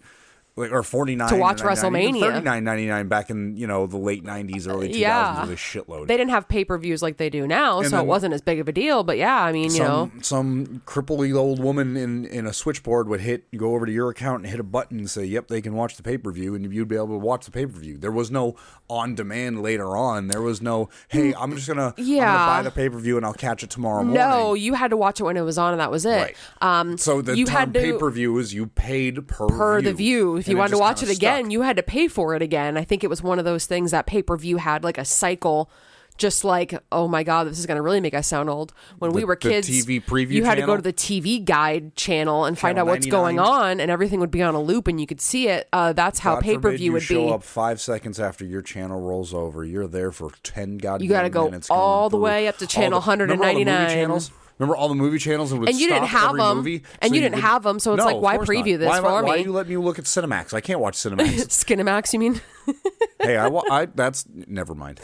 or forty nine To watch WrestleMania. thirty nine ninety nine back in you know the late nineties, early two thousands Yeah. was a shitload. They didn't have pay per views like they do now, so it wasn't as big of a deal. But yeah, I mean, you know, some some cripply old woman in, in a switchboard would hit go over to your account and hit a button and say, "Yep, they can watch the pay per view," and you'd be able to watch the pay per view. There was no on demand later on. There was no, "Hey, I'm just gonna, I'm Mm, Yeah. gonna buy the pay per view and I'll catch it tomorrow morning." no, you had to watch it when it was on, and that was it. Right. Um, so the you term pay per view is you paid per per the view. If you wanted to watch it again, stuck. you had to pay for it again. I think it was one of those things that pay per view had like a cycle. Just like, oh my god, this is going to really make us sound old. When we were kids, TV preview you had to go to the TV guide channel and find Channel out what's going on, and everything would be on a loop, and you could see it. Uh, that's how God pay per view would show be. up five seconds after your channel rolls over. You're there for ten goddamn You gotta go all the way up to channel the- all the movie 199. channels? Remember all the movie channels and, would And you didn't have them, movie, and so you didn't could- have them, so it's No, like, why preview not. this why, for Why me? are you let me look at Cinemax? I can't watch Cinemax. Skinemax, you mean? hey, I, I that's never mind.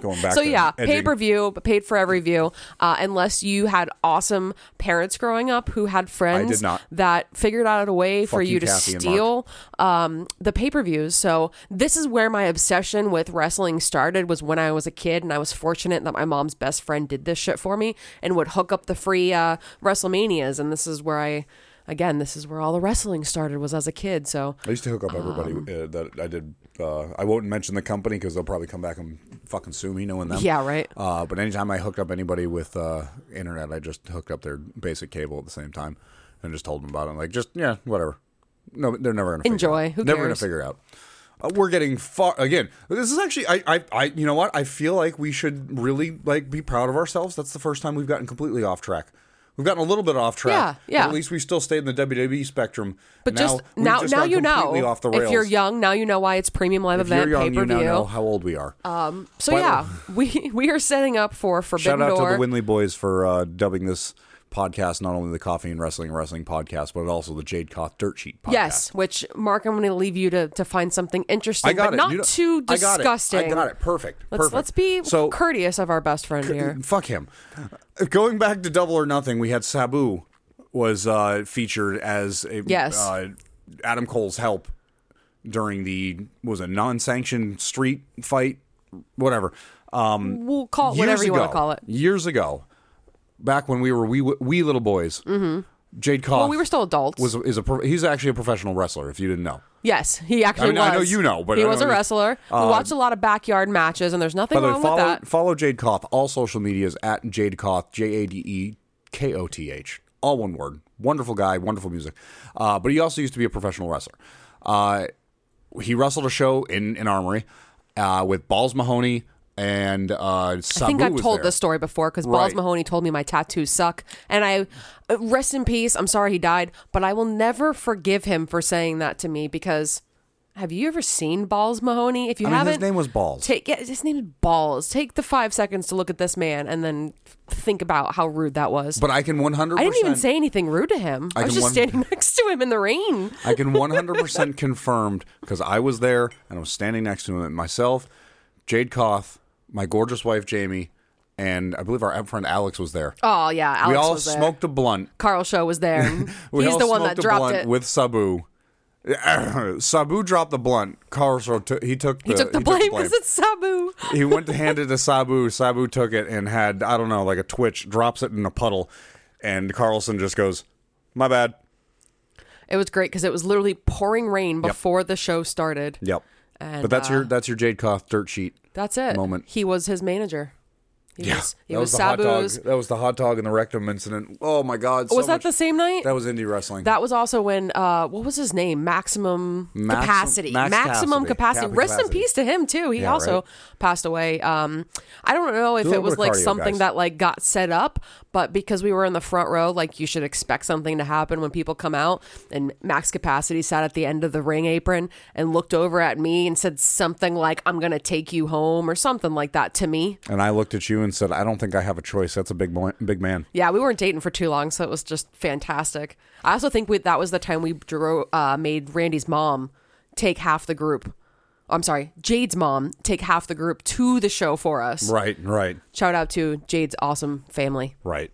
Going back. So yeah, pay per view, but paid for every view. Uh, unless you had awesome parents growing up who had friends that figured out a way for you, you, to Kathy steal um, the pay per views. So this is where my obsession with wrestling started. Was when I was a kid, and I was fortunate that my mom's best friend did this shit for me and would hook up the free uh, WrestleManias. And this is where I. Again, this is where all the wrestling started. Was as a kid, so I used to hook up everybody Um, uh, that I did. Uh, I won't mention the company because they'll probably come back and fucking sue me knowing them. Yeah, right. Uh, but anytime I hooked up anybody with uh, internet, I just hooked up their basic cable at the same time and just told them about it. I'm Like, just yeah, whatever. No, they're never gonna figure Enjoy. Who never gonna figure it out. Uh, we're getting far again. This is actually, I, I, I, you know what? I feel like we should really like be proud of ourselves. That's the first time we've gotten completely off track. We've gotten a little bit off track. Yeah, yeah. At least we still stayed in the WWE spectrum. But now, just now, just now you know. Off the rails. If you're young, now you know why it's premium live If event you're pay young, you now know how old we are. Um. So the- yeah, we we are setting up for Forbidden Shout out Door. to the Winley boys for uh, dubbing this podcast not only the Coffee and Wrestling and Wrestling podcast, but also the Jade Koth Dirt Sheet podcast. Yes, which Mark, I'm going to leave you to, to find something interesting, I got but it. not You know- too I got it. disgusting. I got it. Perfect. Let's Perfect. let's be so courteous of our best friend here. fuck him. Going back to Double or Nothing, we had Sabu was uh, featured as a, Yes. uh, Adam Cole's help during the was a non-sanctioned street fight, whatever. Um, We'll call it whatever you want to call it. Years ago, back when we were wee wee little boys, mm-hmm. Jade Koth Well, we were still adults. was is a pro- he's actually a professional wrestler. If you didn't know, yes, he actually I mean, was. I know you know, but he I was a wrestler. we watched a lot of backyard matches, and there's nothing by the way, wrong follow with that. follow Jade Koth. All social medias at Jade Koth, J A D E K O T H, all one word. Wonderful guy, wonderful music. Uh, but he also used to be a professional wrestler. Uh, he wrestled a show in in Armory uh, with Balls Mahoney and uh, Sabu I think I've told there. this story before because Balls Right. Mahoney told me my tattoos suck, and I uh, rest in peace. I'm sorry he died, but I will never forgive him for saying that to me because. Have you ever seen Balls Mahoney? If you I mean, haven't, his name was Balls. Take yeah, his name is Balls. Take the five seconds to look at this man and then think about how rude that was. but I can one hundred. I didn't even say anything rude to him. I, I was just one- standing next to him in the rain. I can 100% confirmed because I was there and I was standing next to him. Myself, Jade Koth, my gorgeous wife Jamie, and I believe our friend Alex was there. Oh yeah, Alex we all was there. smoked a blunt. Carl Show was there. He's the one that dropped blunt it. with Sabu. Sabu dropped the blunt. Carl took he took the, he took the blame because it's Sabu. he went to hand it to Sabu. Sabu took it and had I don't know like a twitch, drops it in a puddle, and Carlson just goes, "My bad." It was great because it was literally pouring rain before the show started. Yep. And, but that's your uh, that's your Jade Koth dirt sheet. That's it. moment. He was his manager. He Yeah, was, he that was, was, the hot dog. Sabu's. That was the hot dog and the rectum incident. Oh my god! so was that much- the same night? That was indie wrestling. That was also when uh what was his name? Maximum Maxim- capacity. Max Maximum Capacity. capacity. Cap- Rest in capacity. peace to him too. He Yeah, also right. passed away. Um I don't know if it little was bit of like cardio, something guys. that like got set up, but because we were in the front row, like you should expect something to happen when people come out. And Max Capacity sat at the end of the ring apron and looked over at me and said something like, I'm gonna take you home or something like that to me. and I looked at you and said, "I don't think I have a choice. That's a big boy, big man." Yeah, we weren't dating for too long, so it was just fantastic. I also think we, that was the time we drew, uh, made Randy's mom take half the group. I'm sorry, Jade's mom take half the group to the show for us. Right, right, Shout out to Jade's awesome family. right.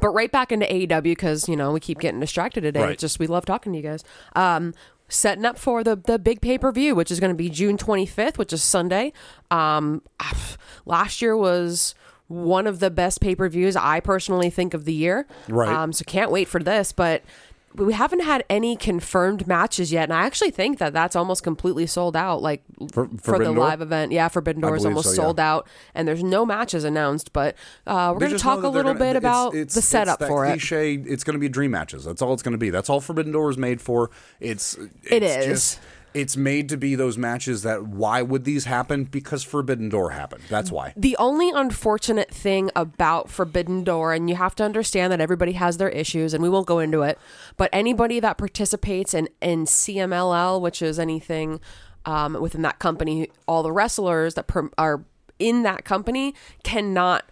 But right back into AEW because you know we keep getting distracted today. Right. It's just we love talking to you guys. Um, setting up for the the big pay per view, which is going to be June 25th, which is Sunday. Um, last year was one of the best pay per views I personally think of the year. Right. Um, so can't wait for this, but. We haven't had any confirmed matches yet, and I actually think that that's almost completely sold out. Like For- for, the Door? live event, yeah, Forbidden Door is almost so, yeah. sold out, and there's no matches announced. But uh, we're going to talk a little gonna- bit it's- about it's- the setup for it. cliche, It's going to be dream matches. That's all it's going to be. That's all Forbidden Door is made for. It's, it's It is. Just, it's made to be those matches that why would these happen? Because Forbidden Door happened. That's why. The only unfortunate thing about Forbidden Door, and you have to understand that everybody has their issues, and we won't go into it, but anybody that participates in, in CMLL, which is anything um, within that company, all the wrestlers that per- are in that company cannot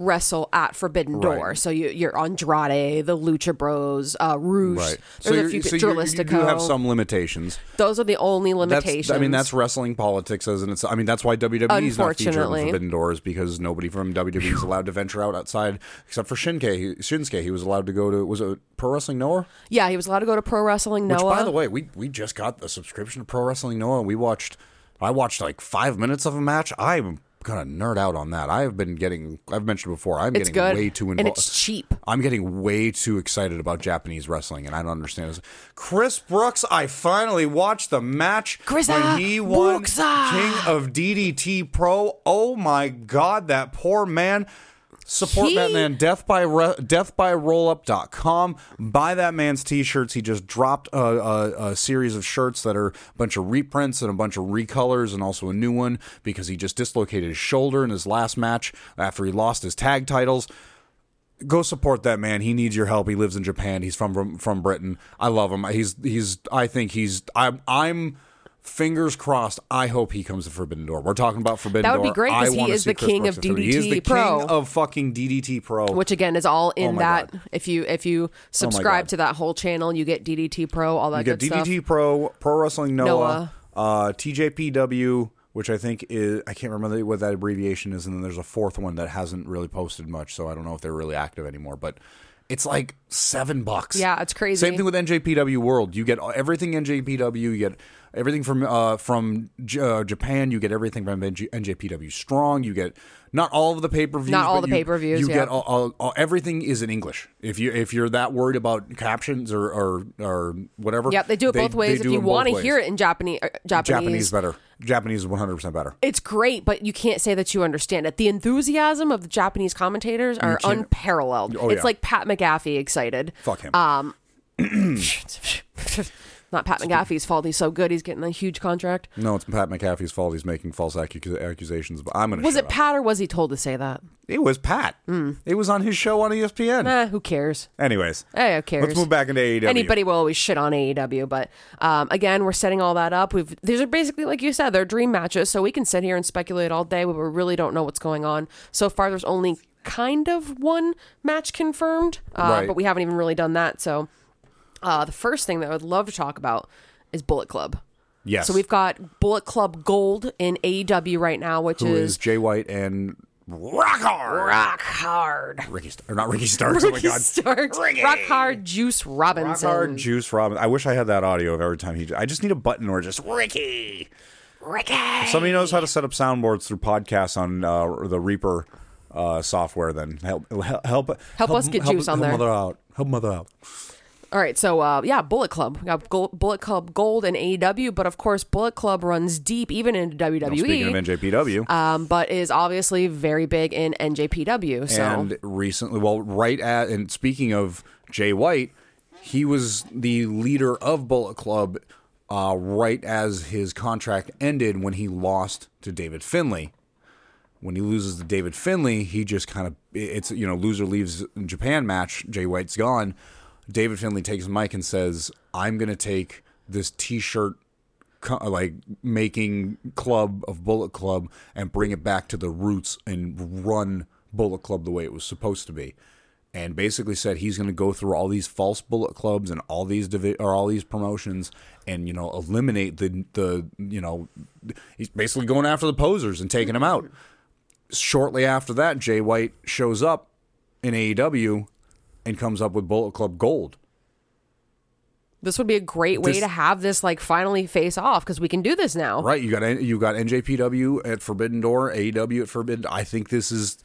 wrestle at Forbidden Door. So you, you're Andrade, the Lucha Bros, uh, Rouge. Right. There's a you're- few so so you're- do have some limitations. Those are the only That's, limitations. I mean, that's wrestling politics, isn't it? I mean, that's why WWE is not featured in Forbidden Doors because nobody from WWE is allowed to venture out outside, except for Shinsuke. He- Shinsuke, he was allowed to go to was it Pro Wrestling Noah? yeah, he was allowed to go to Pro Wrestling Noah. Which, by the way, we we just got the subscription to Pro Wrestling Noah. and We watched. I watched like five minutes of a match. I'm gonna nerd out on that. I've been getting. I've mentioned before. I'm it's getting good way too and involved. it's cheap. I'm getting way too excited about Japanese wrestling, and I don't understand this. Chris Brooks, I finally watched the match Chris when ah, he won Brooks. Ah. King of DDT Pro. Oh my God, that poor man. Support He- that man. Death by Re- deathbyrollup.com. Buy that man's t-shirts. He just dropped a, a, a series of shirts that are a bunch of reprints and a bunch of recolors and also a new one because he just dislocated his shoulder in his last match after he lost his tag titles go support that man. He needs your help. He lives in Japan. He's from from, from Britain. I love him. He's he's. I think he's. I'm. I'm. Fingers crossed. I hope he comes to Forbidden Door. We're talking about Forbidden Door. That Door. would be great, I 'cause he is the king Brooks of Forbidden- He is the DDT Pro. king of fucking DDT Pro. which again is all in Oh that. God. If you if you subscribe God. to that whole channel, you get DDT Pro, all that good stuff. you get DDT stuff. Pro, Pro Wrestling Noah, Noah. Uh, TJPW, which I think is I can't remember what that abbreviation is, and then there's a fourth one that hasn't really posted much, so I don't know if they're really active anymore. But it's like seven bucks. Yeah, it's crazy. Same thing with NJPW World. You get everything NJPW. You get everything from uh, from J- uh, Japan. You get everything from NJ- NJPW Strong. You get not all of the pay per views. Not all the pay-per-views, You yeah. get all, all, all, everything is in English. If you if you're that worried about captions or or, or whatever. yeah, they do it both ways. If you want to hear it in Japanese, uh, Japanese, Japanese better. Japanese is 100 percent better. it's great, but you can't say that you understand it. The enthusiasm of the Japanese commentators are unparalleled. Oh, it's yeah. like Pat McAfee excited. Fuck him. Um, Not Pat McAfee's fault. He's so good. He's getting a huge contract. no, it's Pat McAfee's fault. He's making false accu- accusations. But I'm gonna. Was shut it up. Pat or was he told to say that? It was Pat. It was on his show on ESPN. Eh, who cares? Anyways, Eh, who cares? let's move back into AEW. Anybody will always shit on AEW, but um, again, we're setting all that up. We've these are basically like you said, they're dream matches, so we can sit here and speculate all day, but we really don't know what's going on. So far, there's only kind of one match confirmed, uh, Right. but we haven't even really done that. So uh, the first thing that I would love to talk about is Bullet Club. Yes. So we've got Bullet Club Gold in AEW right now, which Who is is Jay White and Rock Hard. rock hard. Ricky Star- or not Ricky Starks. oh my Ricky god. Starks, Ricky. rock hard, Juice Robinson. Rock Hard Juice Robin. I wish I had that audio of every time he. I just need a button or just Ricky. Ricky. Somebody knows how to set up soundboards through podcasts on uh, the Reaper uh, software. Then help help help, Help us get Juice on there. help there. Mother out. Help mother out. All right, so uh, yeah, Bullet Club. We got Gold, Bullet Club Gold and AEW, but of course, Bullet Club runs deep even in WWE. Speaking of NJPW. um, but is obviously very big in NJPW. So And recently, well, right at and speaking of Jay White, he was the leader of Bullet Club uh, right as his contract ended when he lost to David Finlay. When he loses to David Finlay, he just kind of it's you know loser leaves Japan match. Jay White's gone. David Finlay takes mic and says, "I'm going to take this T-shirt." like making club of Bullet Club and bring it back to the roots and run Bullet Club the way it was supposed to be. And basically said he's going to go through all these false Bullet Clubs and all these divi- or all these promotions and you know eliminate the the you know he's basically going after the posers and taking them out. Shortly after that, Jay White shows up in AEW and comes up with Bullet Club Gold. This would be a great way This- to have this like finally face off because we can do this now. Right, you got you got NJPW at Forbidden Door, AEW at Forbidden. I think this is,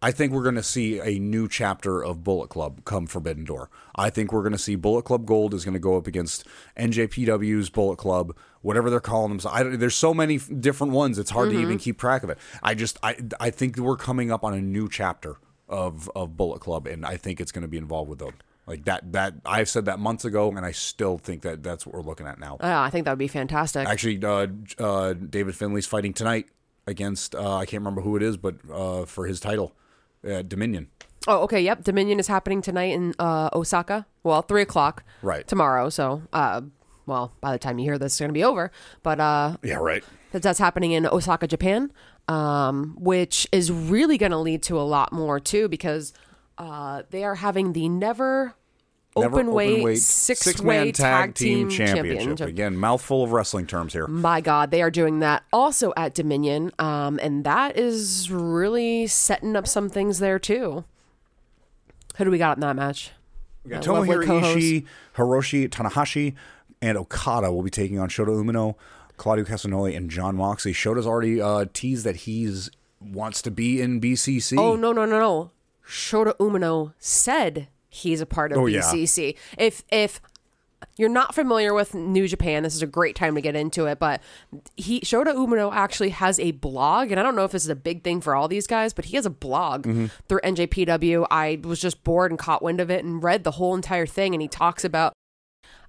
I think we're going to see a new chapter of Bullet Club come Forbidden Door. I think we're going to see Bullet Club Gold is going to go up against NJPW's Bullet Club, whatever they're calling them. So I, don't- there's so many different ones; it's hard to mm-hmm. even keep track of it. I just, I, I think we're coming up on a new chapter of of Bullet Club, and I think it's going to be involved with them. Like that, that I've said that months ago, and I still think that that's what we're looking at now. Yeah, I think that would be fantastic. Actually, uh, uh, David Finlay's fighting tonight against uh, I can't remember who it is, but uh, for his title, uh, Dominion. oh, okay. Yep. Dominion is happening tonight in uh, Osaka. Well, three o'clock. Right. Tomorrow. So, uh, well, by the time you hear this, it's going to be over. But uh, Yeah, right. that that's happening in Osaka, Japan, um, which is really going to lead to a lot more too, because uh, they are having the never, Never open weight, openweight six way tag, team championship. Again, mouthful of wrestling terms here. My God, they are doing that also at Dominion, um, and that is really setting up some things there too. Who do we got in that match? We got Tomohiro. Ishii, Hiroshi Tanahashi, and Okada will be taking on Shota Umino, Claudio Castagnoli, and Jon Moxley. Shota's already uh, teased that he's wants to be in BCC. Oh no no no no! Shota Umino said he's a part of Oh, yeah. BCC. If if you're not familiar with New Japan, this is a great time to get into it. But he Shota Umino actually has a blog, and I don't know if this is a big thing for all these guys, but he has a blog Mm-hmm. through NJPW. I was just bored and caught wind of it and read the whole entire thing, and he talks about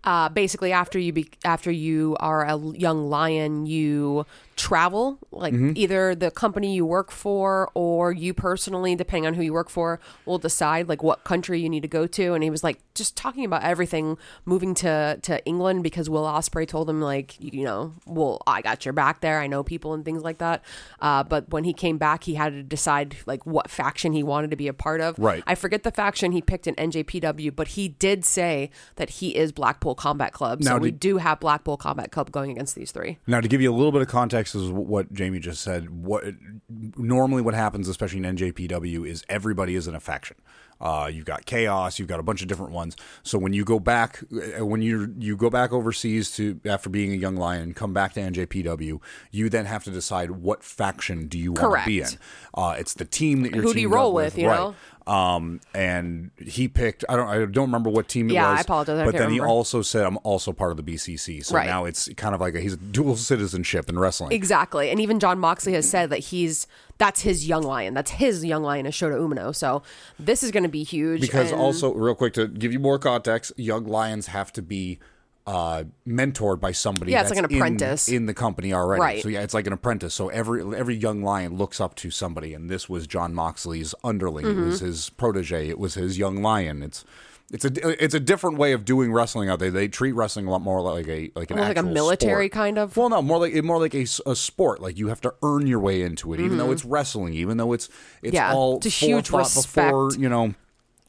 uh, basically after you be after you are a young lion you travel like Mm-hmm. either the company you work for or you personally depending on who you work for will decide like what country you need to go to. And he was like just talking about everything moving to to England because Will Ospreay told him like you know well I got your back there. I know people and things like that. Uh, but when he came back he had to decide like what faction he wanted to be a part of. Right. I forget the faction he picked in NJPW but he did say that he is Blackpool Combat Club. So Now, we do have Blackpool Combat Club going against these three. Now, to give you a little bit of context, is what Jamie just said. What normally what happens, especially in NJPW, is everybody is in a faction. Uh, you've got chaos. You've got a bunch of different ones. So when you go back, uh, when you you go back overseas to after being a young lion, come back to NJPW, you then have to decide what faction do you want to be in. Uh, it's the team that you're. Who do you roll with, you know? Um, and he picked. I don't. I don't remember what team it Yeah, was. I apologize, I but then he also said, "I'm also part of the BCC." So Right. now it's kind of like a, he's a dual citizenship in wrestling. Exactly. And even Jon Moxley has said that he's that's his young lion. That's his young lion is Shota Umino. So this is going to be huge. Because and- also, real quick to give you more context, young lions have to be uh, mentored by somebody. Yeah, it's like an apprentice. in, the company already. Right. So yeah, it's like an apprentice. So every every young lion looks up to somebody, and this was Jon Moxley's underling. It was Mm-hmm. his protege. It was his young lion. It's it's a it's a different way of doing wrestling out there. They treat wrestling a lot more like a like an like a military sport. kind of. Well, no, more like more like a, a sport. Like you have to earn your way into it, even though it's wrestling, even though it's it's Mm-hmm. Yeah, all it's a huge respect. before you know.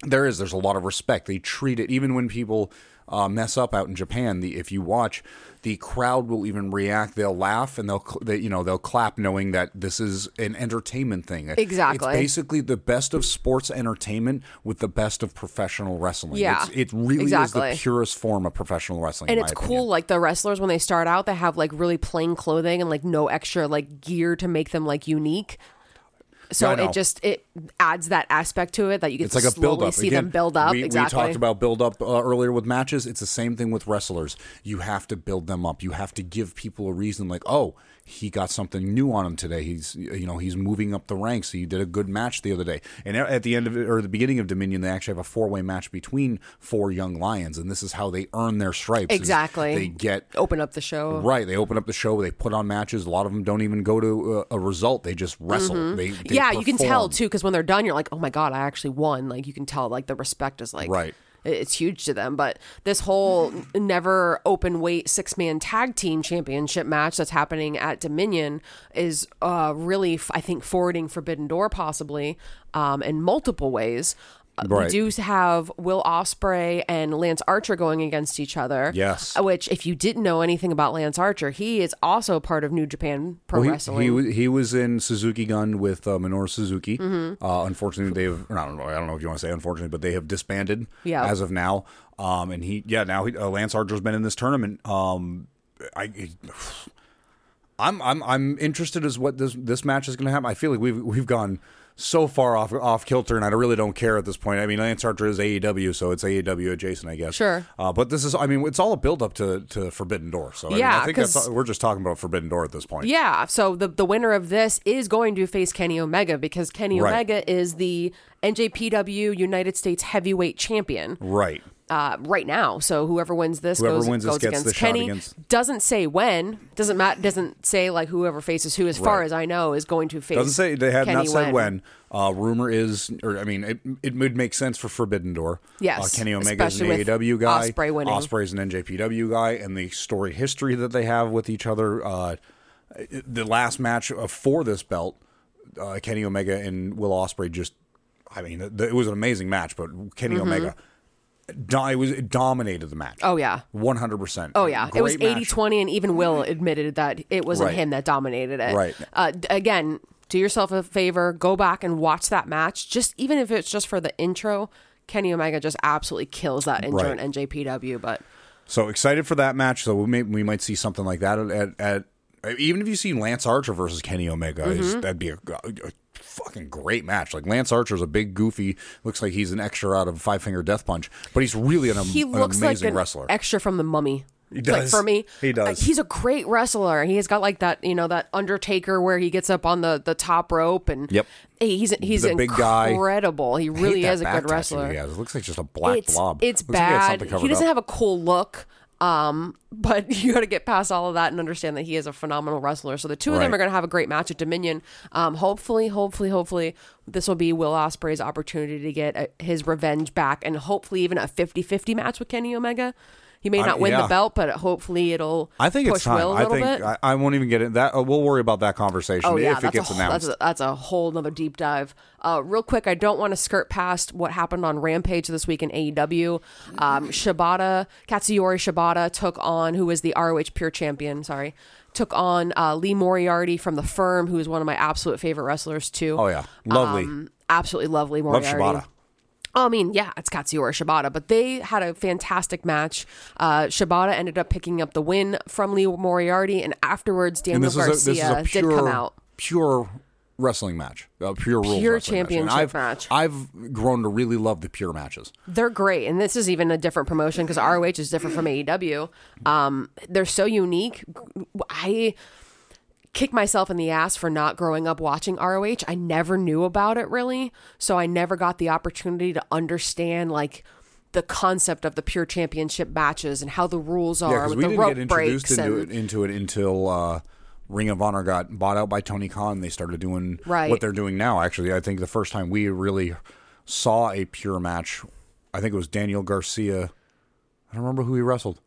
There is there's a lot of respect. They treat it even when people uh, mess up out in Japan. The if you watch, the crowd will even react. They'll laugh and they'll they, you know they'll clap, knowing that this is an entertainment thing. Exactly. it's basically the best of sports entertainment with the best of professional wrestling. Yeah, it's, it really exactly. is the purest form of professional wrestling. and it's cool opinion. like the wrestlers when they start out they have like really plain clothing and like no extra like gear to make them like unique so it just it adds that aspect to it that you get It's to like a build up. see Again, them build up We, exactly we talked about build up uh, earlier with matches. It's the same thing with wrestlers. You have to build them up. You have to give people a reason, like, oh, he got something new on him today. He's you know he's moving up the ranks. He did a good match the other day. And at the end of it, or the beginning of Dominion, they actually have a four way match between four young lions, and this is how they earn their stripes. Exactly. They get open up the show Right, they open up the show. They put on matches. A lot of them don't even go to a, a result. They just wrestle. They, they Mm-hmm. yeah you can tell too because when they're done you're like oh my god i actually won like you can tell like the respect is like Right. It- it's huge to them but this whole never open weight six man tag team championship match that's happening at dominion is uh really I think forwarding forbidden door possibly um in multiple ways Right. We do have Will Ospreay and Lance Archer going against each other. Yes. Which, if you didn't know anything about Lance Archer, he is also part of New Japan Pro He, Wrestling. he, he was in Suzuki Gun with uh, Minoru Suzuki. Mm-hmm. Uh, unfortunately, they have. I don't know. I don't know if you want to say unfortunately, but they have disbanded. Yeah. As of now, um, and he, yeah, now he, uh, Lance Archer's been in this tournament. Um, I, I'm, I'm, I'm interested as what this this match is going to happen. I feel like we've we've gone so far off off kilter, and I really don't care at this point. I mean, Lance Archer is AEW, so it's AEW adjacent, I guess. Sure. Uh, but this is, I mean, it's all a build up to to Forbidden Door. So I, mean, Yeah, I think that's we're just talking about Forbidden Door at this point. Yeah, so the the winner of this is going to face Kenny Omega because Kenny Right. Omega is the NJPW United States Heavyweight Champion Right. Uh, right now. So whoever wins this Whoever goes, wins this goes gets against Kenny. against- Doesn't say when. Doesn't matter. Doesn't say like whoever faces who. As far as I know, is going to face. Doesn't say they have Kenny not said when. Uh, rumor is, or I mean, it, it would make sense for Forbidden Door. Yes, uh, Kenny Omega is an AEW guy. Ospreay winning. An NJPW guy, and the story history that they have with each other. Uh, the last match for this belt, uh, Kenny Omega and Will Ospreay just, I mean, it, was an amazing match, but Kenny Omega, do, it was it dominated the match. Mm-hmm. Oh yeah. one hundred percent. Oh yeah, it was 80-20 and even Will admitted that it wasn't Right. him that dominated it. Right. Uh, again, do yourself a favor, go back and watch that match. Just even if it's just for the intro, Kenny Omega just absolutely kills that intro Right. in NJPW. But So excited for that match. So we may we might see something like that at, at, at even if you see Lance Archer versus Kenny Omega, Mm-hmm. is, that'd be a, a fucking great match. Like Lance Archer's a big goofy, looks like he's an extra out of Five Finger Death Punch, but he's really an, he an looks like amazing an wrestler. extra from the Mummy. He Like does. for me, He does. uh, he's a great wrestler. He has got like that, you know, that Undertaker where he gets up on the, the top rope and Yep. he's he's The big guy. incredible. He really is a good wrestler. He has. It looks like just a black it's, blob. It's Looks like he bad. he doesn't up. have a cool look. Um, but you got to get past all of that and understand that he is a phenomenal wrestler. So the two of them Right. are going to have a great match at Dominion. Um, hopefully, hopefully, hopefully, this will be Will Ospreay's opportunity to get uh his revenge back, and hopefully even a 50-50 match with Kenny Omega. He may I- not win yeah. the belt, but hopefully it'll. I think push it's time. Will a I little think bit. I, I won't even get it. That uh, we'll worry about that conversation Oh yeah, if it gets a, announced. That's a, that's a whole nother deep dive. Uh, real quick, I don't want to skirt past what happened on Rampage this week in AEW. Um, Shibata, Katsuyori Shibata took on who was the ROH Pure Champion. Sorry, took on uh, Lee Moriarty from the Firm, who is one of my absolute favorite wrestlers too. oh yeah, lovely. Um, absolutely lovely Love Moriarty. Shibata. Oh, I mean, yeah, it's Katsuyori Shibata, but they had a fantastic match. Uh, Shibata ended up picking up the win from Lee Moriarty, and afterwards, And Daniel this is a, this is Garcia a pure, did come out. pure wrestling match, a pure rules Pure wrestling match. Championship I've, match. I've grown to really love the pure matches. They're great, and this is even a different promotion because ROH is different from AEW. Um, they're so unique. I kick myself in the ass for not growing up watching ROH. I never knew about it really, so I never got the opportunity to understand like the concept of the pure championship matches and how the rules are Yeah, with we the didn't rope get introduced breaks into and it, into it until uh, Ring of Honor got bought out by Tony Khan. They started doing Right. what they're doing now. Actually, I think the first time we really saw a pure match, I think it was Daniel Garcia. I don't remember who he wrestled.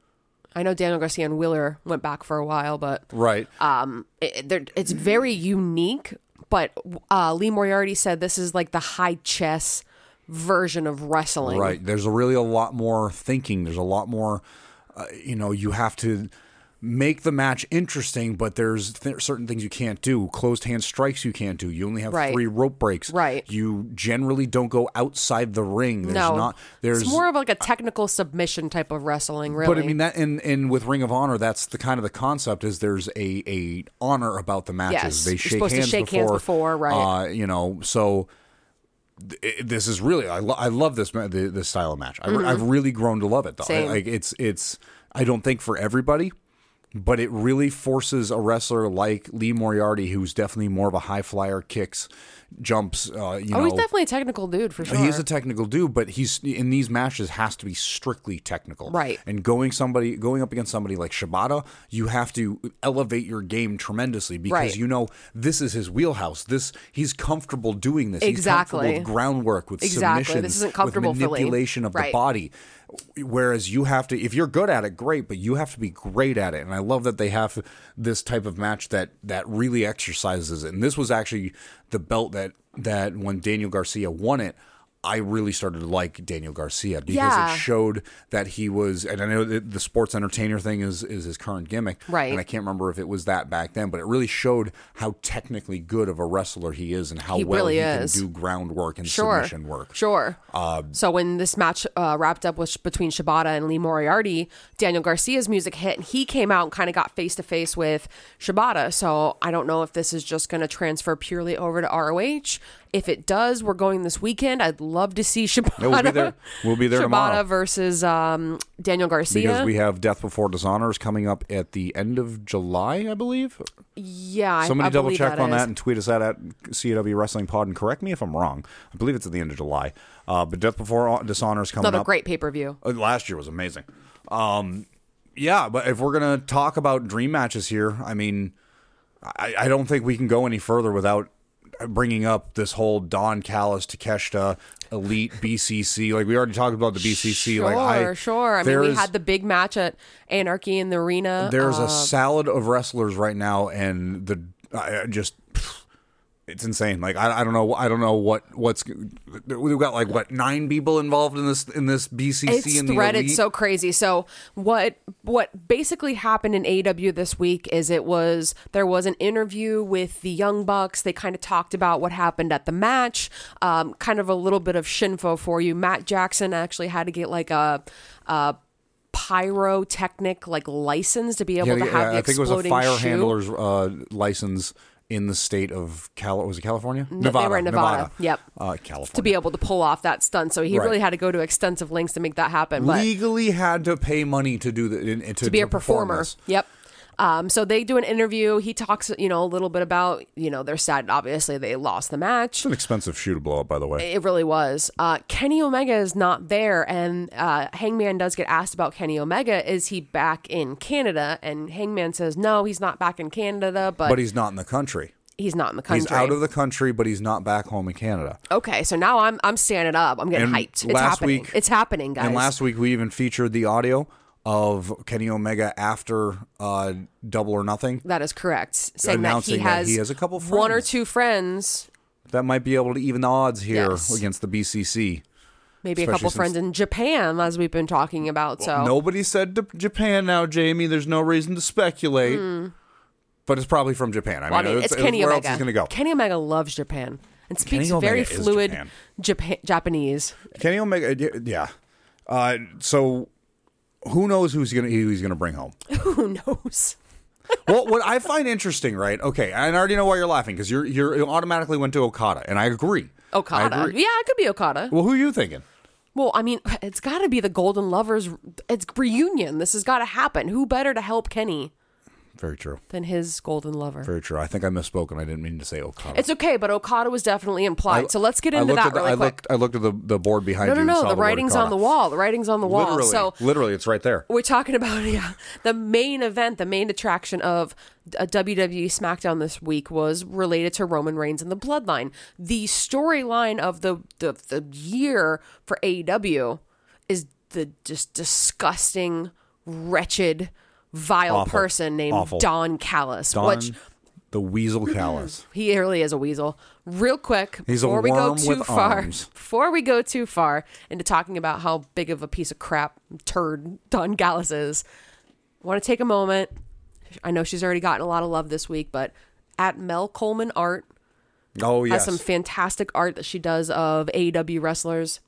I know Daniel Garcia and Wheeler went back for a while, but Right. um, it, it's very unique. But uh, Lee Moriarty said this is like the high chess version of wrestling. Right. There's a really a lot more thinking. There's a lot more, uh, you know, you have to make the match interesting, but there's th- certain things you can't do. Closed hand strikes you can't do. You only have Right. three rope breaks. Right. You generally don't go outside the ring. There's No, not. There's it's more of like a technical submission type of wrestling, really. But I mean that, and and with Ring of Honor, that's the kind of the concept is there's a a honor about the matches. Yes, they you're shake supposed to hands shake before, hands before, right. Uh, you know, so this is really I, lo- I love this this style of match. I, I've really grown to love it though. I- Mm-hmm. Like it's it's I don't think for everybody. But it really forces a wrestler like Lee Moriarty, who's definitely more of a high flyer, kicks, jumps. Uh, you oh, know, he's definitely a technical dude for sure. he is a technical dude, but he's in these matches has to be strictly technical. Right. And going somebody going up against somebody like Shibata, you have to elevate your game tremendously because Right. you know this is his wheelhouse. This he's comfortable doing this. Exactly. He's comfortable with groundwork, with Exactly. submission, This isn't comfortable with manipulation of the body. Whereas you have to, if you're good at it, great, but you have to be great at it. And I love that they have this type of match that that really exercises it. And this was actually the belt that that when Daniel Garcia won it, I really started to like Daniel Garcia because Yeah. it showed that he was, and I know the sports entertainer thing is is his current gimmick, Right. And I can't remember if it was that back then, but it really showed how technically good of a wrestler he is and how He well really he is. can do groundwork and Sure. submission work. Sure. so when this match uh, wrapped up with between Shibata and Lee Moriarty, Daniel Garcia's music hit, and he came out and kind of got face to face with Shibata. So I don't know if this is just going to transfer purely over to ROH. If it does, we're going this weekend. I'd love to see Shibata. we'll be there. We'll be there Shibata tomorrow. versus um, Daniel Garcia. Because we have Death Before Dishonors coming up at the end of July, I believe. yeah, Somebody I double believe check that on is. that and tweet us at, at CAW Wrestling Pod and correct me if I'm wrong. I believe it's at the end of July. Uh, but Death Before Dishonors coming up. Another up. great pay per view. Uh, last year was amazing. Um, yeah, but if we're gonna talk about dream matches here, I mean, I, I don't think we can go any further without bringing up this whole Don Callis, Takeshita, Elite, BCC. Like we already talked about the BCC. Sure, like I, sure. I mean, we had the big match at Anarchy in the arena. There's Uh, a salad of wrestlers right now, and the I I just it's insane. Like I, I don't know I don't know what what's we've got like what nine people involved in this in this BCC it's and the threaded elite. so crazy. So what what basically happened in AEW this week is it was there was an interview with the Young Bucks. They kind of talked about what happened at the match. Um, kind of a little bit of shinfo for you. Matt Jackson actually had to get like a. a pyrotechnic like license to be able Yeah, to yeah, have the I think it was a exploding fire shoe. handler's uh, license in the state of Cal. Was it California? they were in Nevada. Yep. Uh, California. to be able to pull off that stunt. So he Right. really had to go to extensive lengths to make that happen. Legally had to pay money to do the to, to be a performer. Yep. Um, so they do an interview. He talks, you know, a little bit about, you know, they're sad. Obviously, they lost the match. It's an expensive shoe to blow up, by the way. It really was. Uh, Kenny Omega is not there, and uh, Hangman does get asked about Kenny Omega. Is he back in Canada? And Hangman says no, he's not back in Canada, but, but he's not in the country. he's not in the country. He's out of the country, but he's not back home in Canada. okay, so now I'm I'm standing up. I'm getting And hyped. It's last happening. week- it's happening, guys. And last week we even featured the audio of Kenny Omega after uh, Double or Nothing. that is correct. Saying that he that has he has a couple friends. one or two friends That might be able to even the odds here Yes. against the BCC. maybe a couple friends in Japan, as we've been talking about. So Nobody said to Japan now, Jamie. There's no reason to speculate. But it's probably from Japan. I. Well, I mean, mean, it's, Kenny where Omega. else is going to go? Kenny Omega loves Japan and speaks very fluid Japan. Japan. Japanese. Kenny Omega, yeah. Uh, so who knows who's going to who he's going to bring home? Who knows? well, what I find interesting, right? Okay, and I already know why you're laughing because you're you're you automatically went to Okada, and I agree. Okada. I agree. Yeah, it could be Okada. Well, who are you thinking? Well, I mean, it's got to be the Golden Lovers. It's reunion. This has got to happen. Who better to help Kenny Very true. than his Golden Lover? Very true. I think I misspoke, and I didn't mean to say Okada. It's okay, but Okada was definitely implied. so let's get into that at the, really I quick. looked. I looked at the, the board behind no, you. no, no. saw The writing's on the wall. The writing's on the wall. Literally, So literally, it's right there. we're talking about yeah, the main event, the main attraction of a WWE SmackDown this week was related to Roman Reigns and the Bloodline. The storyline of the, the the year for AEW is the just disgusting, wretched, vile Awful. person named Awful. Don Callis, Don, which the Weasel Callis. he really is a weasel. Real quick, He's before we go too far, arms. before we go too far into talking about how big of a piece of crap turd Don Callis is, I want to take a moment. I know she's already gotten a lot of love this week, but at Mel Coleman Art Oh yes, has some fantastic art that she does of AEW wrestlers.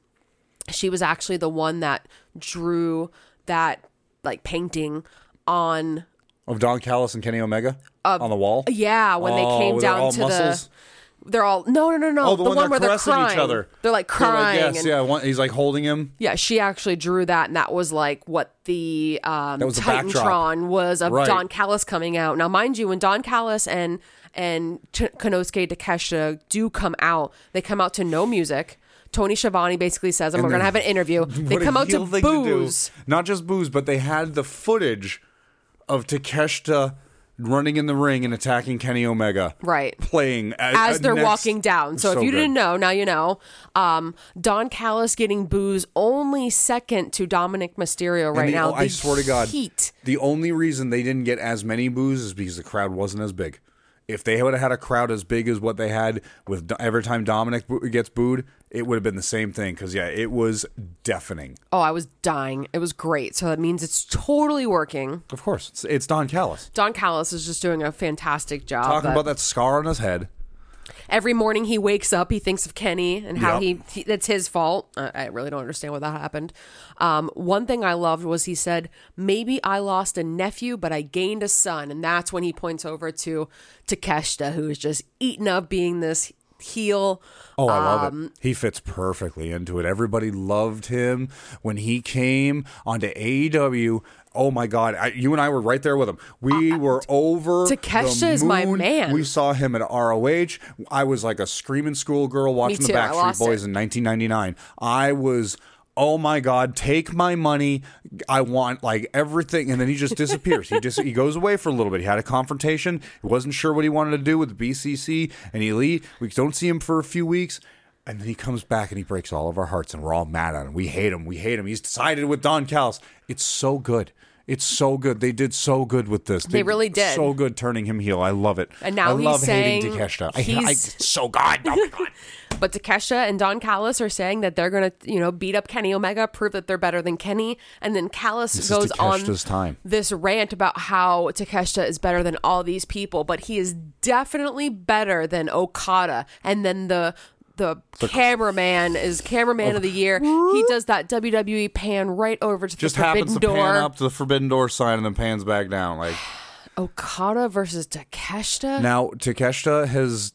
She was actually the one that drew that like painting on of Don Callis and Kenny Omega on the wall. yeah when they Oh, came they're down to muscles? the they're all no no no no Oh, the, one, where they're crying each other. they're like They're crying yes, yeah. One, he's like holding him. Yeah, she actually drew that, and that was like what the um, That was the. Titantron was of Right. Don Callis coming out. Now, mind you, when Don Callis and and Ch- Konosuke Takeshita do come out, they come out to no music. Tony Schiavone basically says, "And we're gonna have an interview." They come out to heel thing do. booze. Not just booze, but they had the footage of Takeshita running in the ring and attacking Kenny Omega. Right. Playing as, as they're next- walking down. So, if you good. didn't know, now you know. Um, Don Callis getting booze only second to Dominic Mysterio right the- now. oh, I swear to God, heat. the only reason they didn't get as many boos is because the crowd wasn't as big. If they would have had a crowd as big as what they had with every time Dominic gets booed, it would have been the same thing. Because yeah, it was deafening. Oh, I was dying. It was great. So that means it's totally working. Of course, it's, it's Don Callis Don Callis is just doing a fantastic job. talking that- about that scar on his head. Every morning he wakes up, he thinks of Kenny and how Yep. he, he that's his fault. I, I really don't understand what that happened. Um, one thing I loved was he said, "Maybe I lost a nephew, but I gained a son," and that's when he points over to Takeshita, who is just eaten up being this heel. Oh, I love Um, it. He fits perfectly into it. Everybody loved him when he came onto AEW. Oh my God! I, you and I were right there with him. We were over. Uh, Takeshita the is my man. We saw him at ROH. I was like a screaming schoolgirl watching the Backstreet Boys it. in 1999. I was. Oh my God! Take my money. I want like everything, and then he just disappears. he just he goes away for a little bit. He had a confrontation. He wasn't sure what he wanted to do with the BCC, and he leave. We don't see him for a few weeks, and then he comes back and he breaks all of our hearts, and we're all mad at him. We hate him. We hate him. He's sided with Don Callis. It's so good. It's so good. They did so good with this. They really did. So good turning him heel. I love it. And now I he's love saying hating Takeshita. I, I, he's- it's so good. Oh my god. But Takeshita and Don Callis are saying that they're going to, you know, beat up Kenny Omega, prove that they're better than Kenny. And then Callis This goes on time. this rant about how Takeshita is better than all these people, but he is definitely better than Okada. And then the the cameraman is cameraman of oh. the year. He does that WWE pan right over to the door. Just the happens to door. pan up to the Forbidden Door sign and then pans back down. Like Okada versus Takeshita. now, Takeshita has.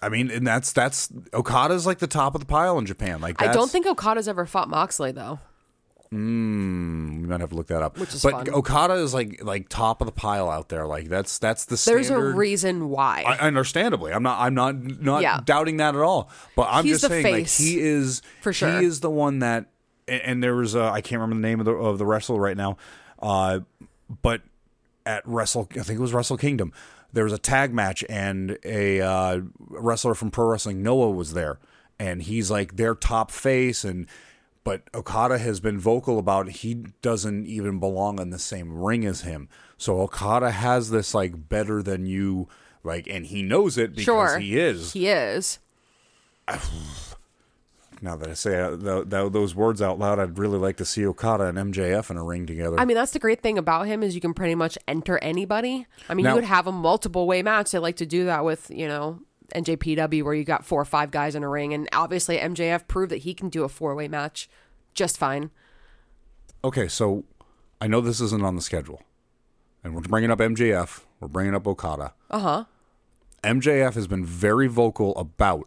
I mean, and that's that's Okada's like the top of the pile in Japan. Like I that's, don't think Okada's ever fought Moxley though. We might have to look that up. Which is but fun. Okada is like like top of the pile out there. Like that's that's the standard. There's a reason why. I, understandably, I'm not. I'm not not Yeah. doubting that at all. But I'm He's just saying, like he is For sure. He is the one that. And, and there was a, I can't remember the name of the of the wrestler right now, uh, but at Wrestle, I think it was Wrestle Kingdom. There was a tag match, and a uh, wrestler from Pro Wrestling Noah was there, and he's like their top face, and but Okada has been vocal about he doesn't even belong in the same ring as him. So Okada has this like better than you like, and he knows it because sure, he is. He is. now that I say uh, th- th- those words out loud, I'd really like to see Okada and MJF in a ring together. I mean, that's the great thing about him is you can pretty much enter anybody. I mean, Now- you could have a multiple way match. They like to do that with you know NJPW where you got four or five guys in a ring, and obviously MJF proved that he can do a four way match just fine. okay, so I know this isn't on the schedule, and we're bringing up MJF. We're bringing up Okada. Uh huh. MJF has been very vocal about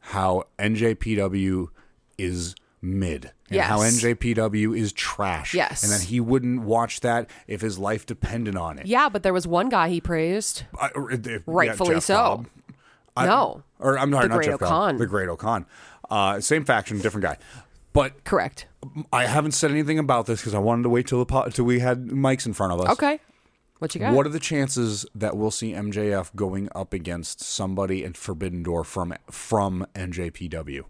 how NJPW is mid and how NJPW is trash. Yes. And that he wouldn't watch that if his life depended on it. Yeah, but there was one guy he praised. Uh, Rightfully Jeff so. Cobb. I- No. Or I'm sorry, The not Great Jeff. O-Khan. The Great O-Khan. Uh, same faction, different guy. But Correct. I haven't said anything about this because I wanted to wait till the po- till we had mics in front of us. Okay. What you got? What are the chances that we'll see MJF going up against somebody in Forbidden Door from from NJPW?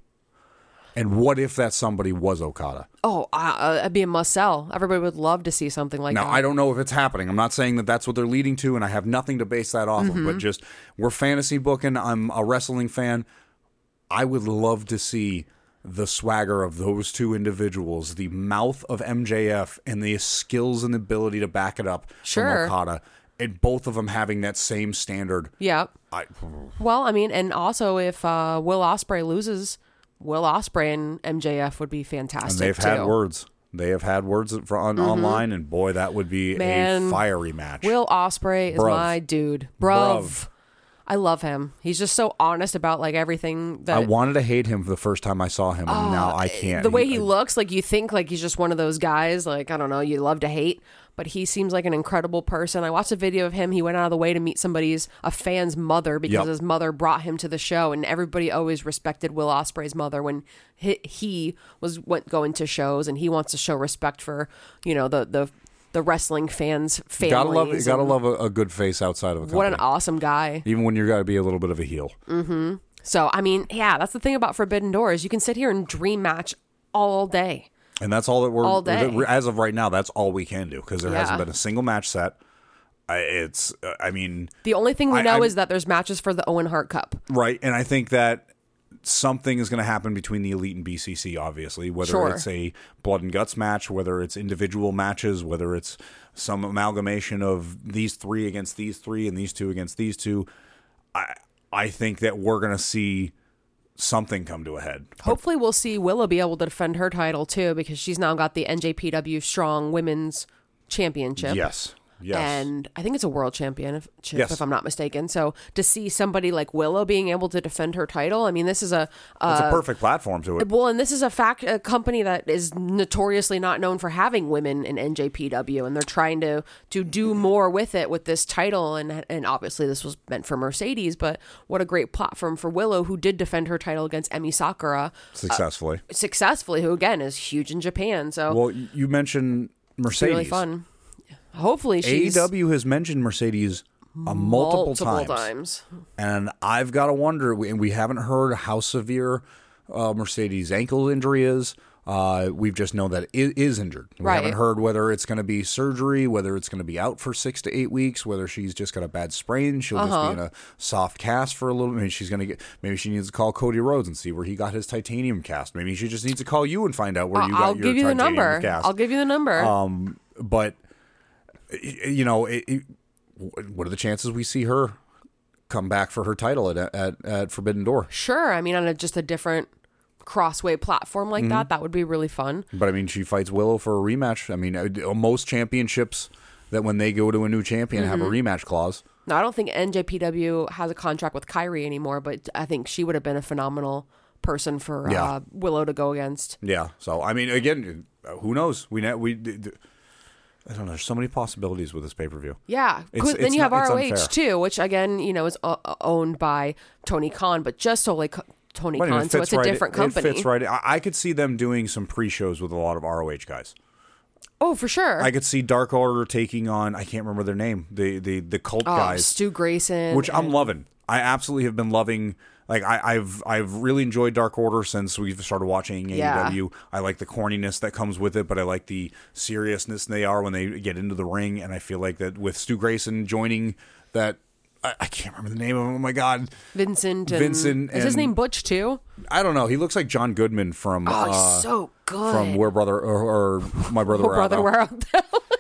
And what if that somebody was Okada? oh, uh, it'd be a must sell. Everybody would love to see something like Now, that. Now, I don't know if it's happening. I'm not saying that that's what they're leading to, and I have nothing to base that off of, Mm-hmm. but just we're fantasy booking. I'm a wrestling fan. I would love to see the swagger of those two individuals, the mouth of MJF, and the skills and ability to back it up Sure. from Okada, and both of them having that same standard. yeah. I, Well, I mean, and also if uh, Will Ospreay loses, Will Ospreay and MJF would be fantastic. and they've too. Mm-hmm. had words. They have had words for, on, online, and boy, that would be a fiery match. Will Ospreay is Bruv. my dude. Bruv. Bruv. I love him. He's just so honest about like everything that I wanted to hate him for the first time I saw him, and now I can't. Oh, the way he I- looks, like you think like he's just one of those guys, like I don't know, you love to hate, but he seems like an incredible person. I watched a video of him. He went out of the way to meet somebody's a fan's mother because Yep. his mother brought him to the show, and everybody always respected Will Ospreay's mother when he, he was went going to shows, and he wants to show respect for you know the the the wrestling fans' families. Gotta love, you gotta love a, a good face outside of a company. What an awesome guy. Even when you're got to be a little bit of a heel. Mhm. So I mean, yeah, that's the thing about Forbidden Doors. You can sit here and dream match all day. And that's all that we're All day. as of right now. That's all we can do because there Yeah. hasn't been a single match set. I, it's uh, I mean The only thing we I- know I'm- is that there's matches for the Owen Hart Cup. right, and I think that something is going to happen between the elite and BCC. Obviously, whether Sure. it's a blood and guts match, whether it's individual matches, whether it's some amalgamation of these three against these three and these two against these two. I I think that we're going to see something come to a head. Hopefully, we'll see Willow be able to defend her title too because she's now got the NJPW Strong Women's Championship. Yes. Yes. And I think it's a world championship, Yes. if I'm not mistaken. So to see somebody like Willow being able to defend her title, I mean, this is a, it's a uh, perfect platform to it. well, and this is a fact a company that is notoriously not known for having women in NJPW, and they're trying to to do more with it with this title, and and obviously this was meant for Mercedes, but what a great platform for Willow, who did defend her title against Emi Sakura uh, Successfully. successfully, who again is huge in Japan. So well, you mentioned it's Mercedes. really fun. Hopefully, she's AEW has mentioned Mercedes a multiple, multiple times. times. and I've got to wonder. we- And we haven't heard how severe uh, Mercedes' ankle injury is. Uh, we've just known that it is injured. We Right. haven't heard whether it's going to be surgery, whether it's going to be out for six to eight weeks, whether she's just got a bad sprain. She'll Uh-huh. just be in a soft cast for a little. Maybe she's going to get. Maybe she needs to call Cody Rhodes and see where he got his titanium cast. Maybe she just needs to call you and find out where you got. I'll your give you the number. cast. I'll give you the number. Um, but you know, it, it, what are the chances we see her come back for her title at at, at Forbidden Door? sure. I mean, on a, just a different crossway platform like Mm-hmm. that, that would be really fun. But I mean, she fights Willow for a rematch. I mean, uh, most championships that when they go to a new champion have a Mm-hmm. rematch clause. Now, I don't think NJPW has a contract with Kairi anymore, but I think she would have been a phenomenal person for Yeah. uh, Willow to go against. Yeah. So I mean, again, uh, who knows? We ne- we. I don't know. There's so many possibilities with this pay per view. Yeah. It's- then it's you have not- ROH too, which again, you know, is uh, owned by Tony Khan, but just solely Tony I Khan, it so it's a right- different It company. fits right. I, I could see them doing some pre-shows with a lot of ROH guys. Oh, for sure. I could see Dark Order taking on. I can't remember their name. The the the cult oh, guys. Stu Grayson, which I'm loving. I absolutely have been loving. Like I, I've I've really enjoyed Dark Order since we've started watching Yeah. AEW. I like the corniness that comes with it, but I like the seriousness they are when they get into the ring. And I feel like that with Stu Grayson joining that, I, I can't remember the name of him. Oh my god, Vincent. And, Vincent is his name Butch too? I don't know. He looks like John Goodman from Oh, uh, so good. from Where Brother or, or My Brother. Where brother, where? Thou.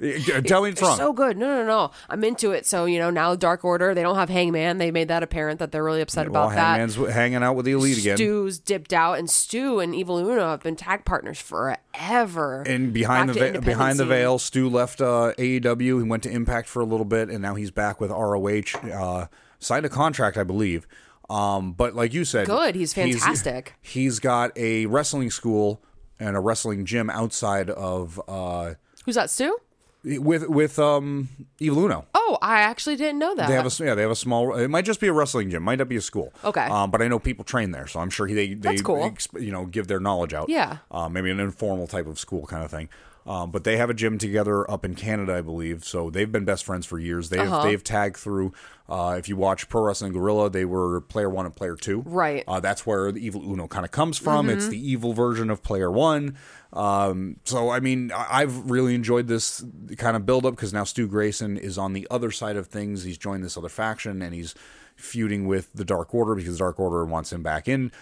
Tell me it's wrong. So good. No, no, no. I'm into it. So, you know, now Dark Order, they don't have Hangman. They made that apparent that they're really upset well, about that. Hangman's hanging out with the elite again. Stu's dipped out, and Stu and Evil Uno have been tag partners forever. And behind Back the independent behind the veil, Stu left uh, AEW. He went to Impact for a little bit, and now he's back with ROH. Uh, signed a contract, I believe. Um, but like you said, Good. He's fantastic. he's got a wrestling school and a wrestling gym outside of uh, Who's that, Stu? With with um, Evil Uno. Oh, I actually didn't know that. They have a yeah, they have a small. It might just be a wrestling gym, might not be a school. Okay. um, but I know people train there, so I'm sure he, they they That's cool. exp- you know give their knowledge out. Yeah. uh, maybe an informal type of school kind of thing. Um, but they have a gym together up in Canada, I believe. So they've been best friends for years. They've Uh-huh. they've tagged through. Uh, if you watch Pro Wrestling Guerrilla, they were player one and player two. Right. Uh, that's where the evil Uno kind of comes from. It's Mm-hmm. the evil version of player one. Um, so I mean, I've really enjoyed this kind of build up because now Stu Grayson is on the other side of things. He's joined this other faction and he's feuding with the Dark Order because the Dark Order wants him back in.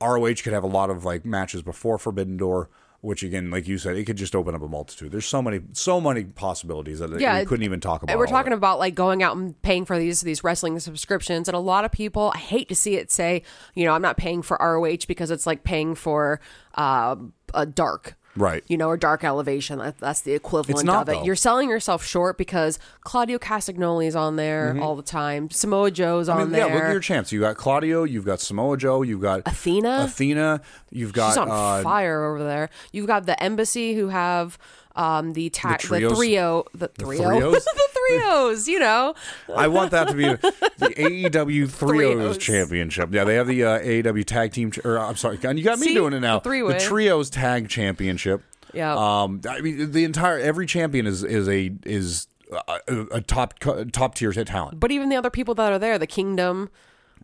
ROH could have a lot of like matches before Forbidden Door, which again, like you said, it could just open up a multitude. There's so many, so many possibilities that Yeah, we couldn't even talk about. And we're talking about like going out and paying for these these wrestling subscriptions, and a lot of people. I hate to see it say, you know, I'm not paying for ROH because it's like paying for uh, a dark. Right. You know, or dark elevation. That- That's the equivalent not, of it. though. You're selling yourself short because Claudio Castagnoli is on there all the time. Samoa Joe's on Mm-hmm. I mean, yeah, there. look at your champs. You got Claudio, you've got Samoa Joe, you've got Athena? Athena, you've got She's on uh, fire over there. You've got the embassy who have um, the ta- the, trios? trio, the trio, trios? the trios. You know, I want that to be the AEW Threos. Championship. Yeah, they have the uh, AEW Tag Team. Ch- or I'm sorry, you got me See? doing it now. The three-way. Trios Tag Championship. Yeah. Um, I mean, the entire every champion is is a is a, a top top tier talent. but even the other people that are there, the Kingdom.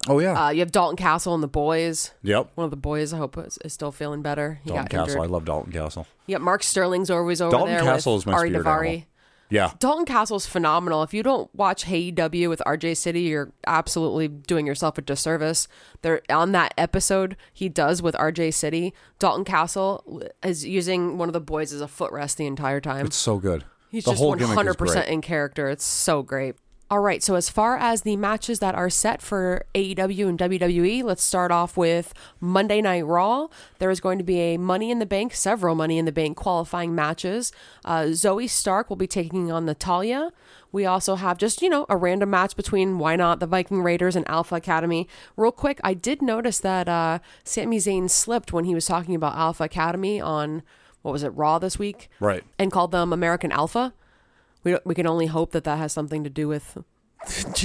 Oh yeah. Uh, you have Dalton Castle and the boys. yep. One of the boys, I hope, is, is still feeling better. He Dalton got Castle. I love Dalton Castle. Yeah, Mark Sterling's always over Dalton there. Castle with is my Ari animal. Yeah. Dalton Castle's phenomenal. If you don't watch Hey AEW with RJ City, you're absolutely doing yourself a disservice. There on that episode he does with RJ City, Dalton Castle is using one of the boys as a footrest the entire time. It's so good. He's the just whole one gimmick is hundred percent in character. It's so great. All right, so as far as the matches that are set for AEW and WWE, let's start off with Monday Night Raw. There is going to be a Money in the Bank, several Money in the Bank qualifying matches. Uh, Zoey Stark will be taking on Natalya. We also have just, you know, a random match between why not the Viking Raiders and Alpha Academy. Real quick, I did notice that uh, Sami Zayn slipped when he was talking about Alpha Academy on, what was it, Raw this week? Right. and called them American Alpha. We we can only hope that that has something to do with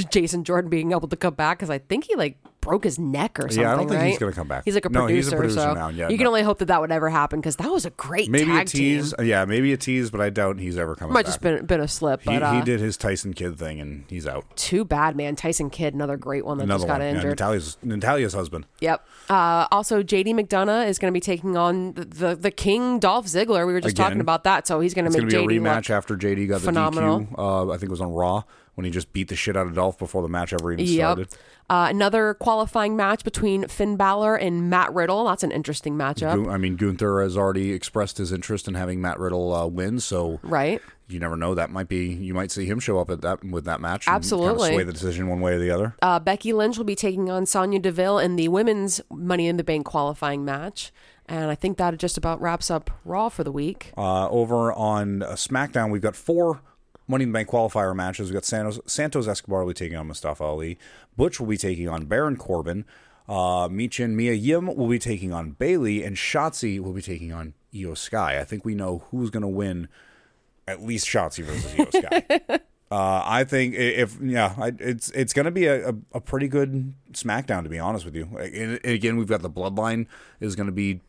Jason Jordan being able to come back because I think he like broke his neck or something. Yeah, I don't think he's gonna come back. He's like a No, producer, a producer so now, yeah, you can only hope that that would ever happen because that was a great Maybe a tease. team. Yeah, maybe a tease, but I doubt he's ever coming back. Might back. just been been a slip, he, uh, he did his Tyson Kidd thing, and he's out. too bad, man. Tyson Kidd, another great one that Another just got one. Yeah, injured. Natalya's, Natalya's husband. Yep. Uh, also, JD McDonagh is going to be taking on the, the the King Dolph Ziggler. We were just Again. talking about that, so he's going to make going to be a rematch after JD got the phenomenal. DQ. Uh, I think it was on Raw when he just beat the shit out of Dolph before the match ever even Yep. started. Uh, another qualifying match between Finn Balor and Matt Riddle. That's an interesting matchup, I mean, Gunther has already expressed his interest in having Matt Riddle uh, win, so right? you never know. That might be you might see him show up at that with that match. Absolutely. kind of sway the decision one way or the other. Uh, Becky Lynch will be taking on Sonya Deville in the women's Money in the Bank qualifying match. And I think that just about wraps up Raw for the week. Uh, over on uh, SmackDown, we've got four Money in the Bank qualifier matches. We've got Santos, Santos Escobar will be taking on Mustafa Ali. Butch will be taking on Baron Corbin. Uh, Michin Mia Yim will be taking on Bayley. And Shotzi will be taking on Iyo Sky. I think we know who's going to win at least Shotzi versus Iyo Sky. Uh, I think if yeah, I, it's it's going to be a, a, a pretty good SmackDown to be honest with you. And, and again, we've got the Bloodline is going to be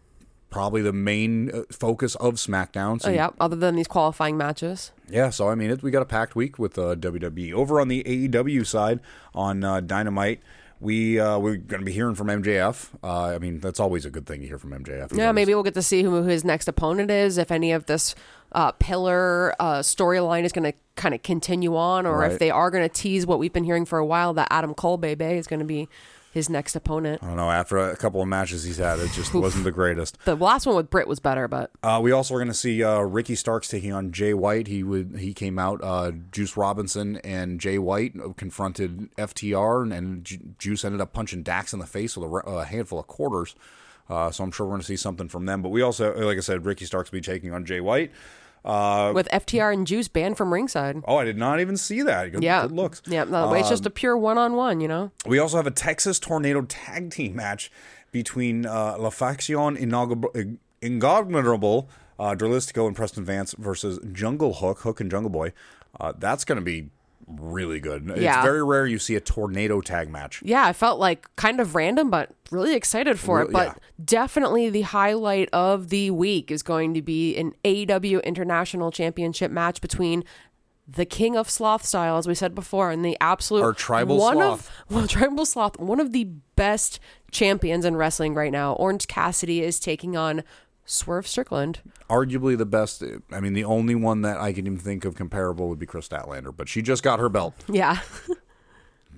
probably the main uh, focus of SmackDown. So Oh, yeah, other than these qualifying matches. yeah, so I mean, it, we got a packed week with uh, WWE. Over on the AEW side, on uh, Dynamite, we uh, we're going to be hearing from MJF. Uh, I mean, that's always a good thing to hear from MJF. Yeah, maybe we'll get to see who his next opponent is, if any of this uh, pillar uh, storyline is going to kind of continue on, or if they are going to tease what we've been hearing for a while that Adam Cole Bebe is going to be his next opponent. I don't know. After a couple of matches he's had, it just wasn't the greatest. The last one with Britt was better, but Uh, we also are going to see uh, Ricky Starks taking on Jay White. He would he came out. Uh, Juice Robinson and Jay White confronted FTR, and, and Ju- Juice ended up punching Dax in the face with a, a handful of quarters. Uh, so I'm sure we're going to see something from them. But we also, like I said, Ricky Starks will be taking on Jay White. Uh, with FTR and Juice banned from ringside. oh, I did not even see that. Good, Yeah. good looks. Yeah, no, it's Um, just a pure one on one, you know? We also have a Texas Tornado tag team match between uh, La Faction Inaugub- Ingognable, uh, and Preston Vance versus Jungle Hook, Hook and Jungle Boy. Uh, that's going to be really good. Yeah. It's very rare you see a tornado tag match. Yeah, I felt like kind of random, but really excited for it. But yeah. definitely the highlight of the week is going to be an AEW International Championship match between the King of Sloth style, as we said before, and the absolute Our tribal one sloth. of well, tribal sloth, one of the best champions in wrestling right now. Orange Cassidy is taking on Swerve Strickland. Arguably the best. I mean, the only one that I can even think of comparable would be Kris Statlander, but she just got her belt. Yeah,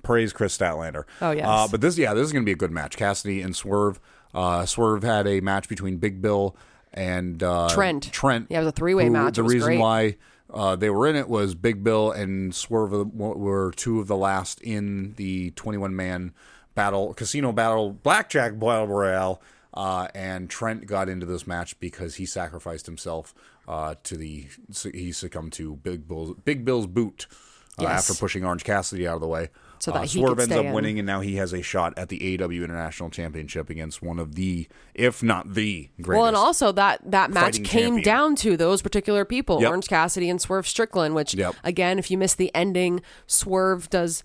Praise Kris Statlander. Oh, yes. Uh, but this, yeah, this is going to be a good match. Cassidy and Swerve. Uh, Swerve had a match between Big Bill and uh, Trent. Trent. Yeah, it was a three-way match. The reason great. why uh, they were in it was Big Bill and Swerve were two of the last in the 21 man battle, casino battle, blackjack battle royale. Uh, and Trent got into this match because he sacrificed himself uh, to the. He succumbed to Big Bill's Big Bill's boot uh, Yes. after pushing Orange Cassidy out of the way. So Uh, that he Swerve could ends up in. winning, and now he has a shot at the AW International Championship against one of the, if not the greatest. Well, and also that that match came champion. down to those particular people, Yep. Orange Cassidy and Swerve Strickland. Which, Yep. again, if you miss the ending, Swerve does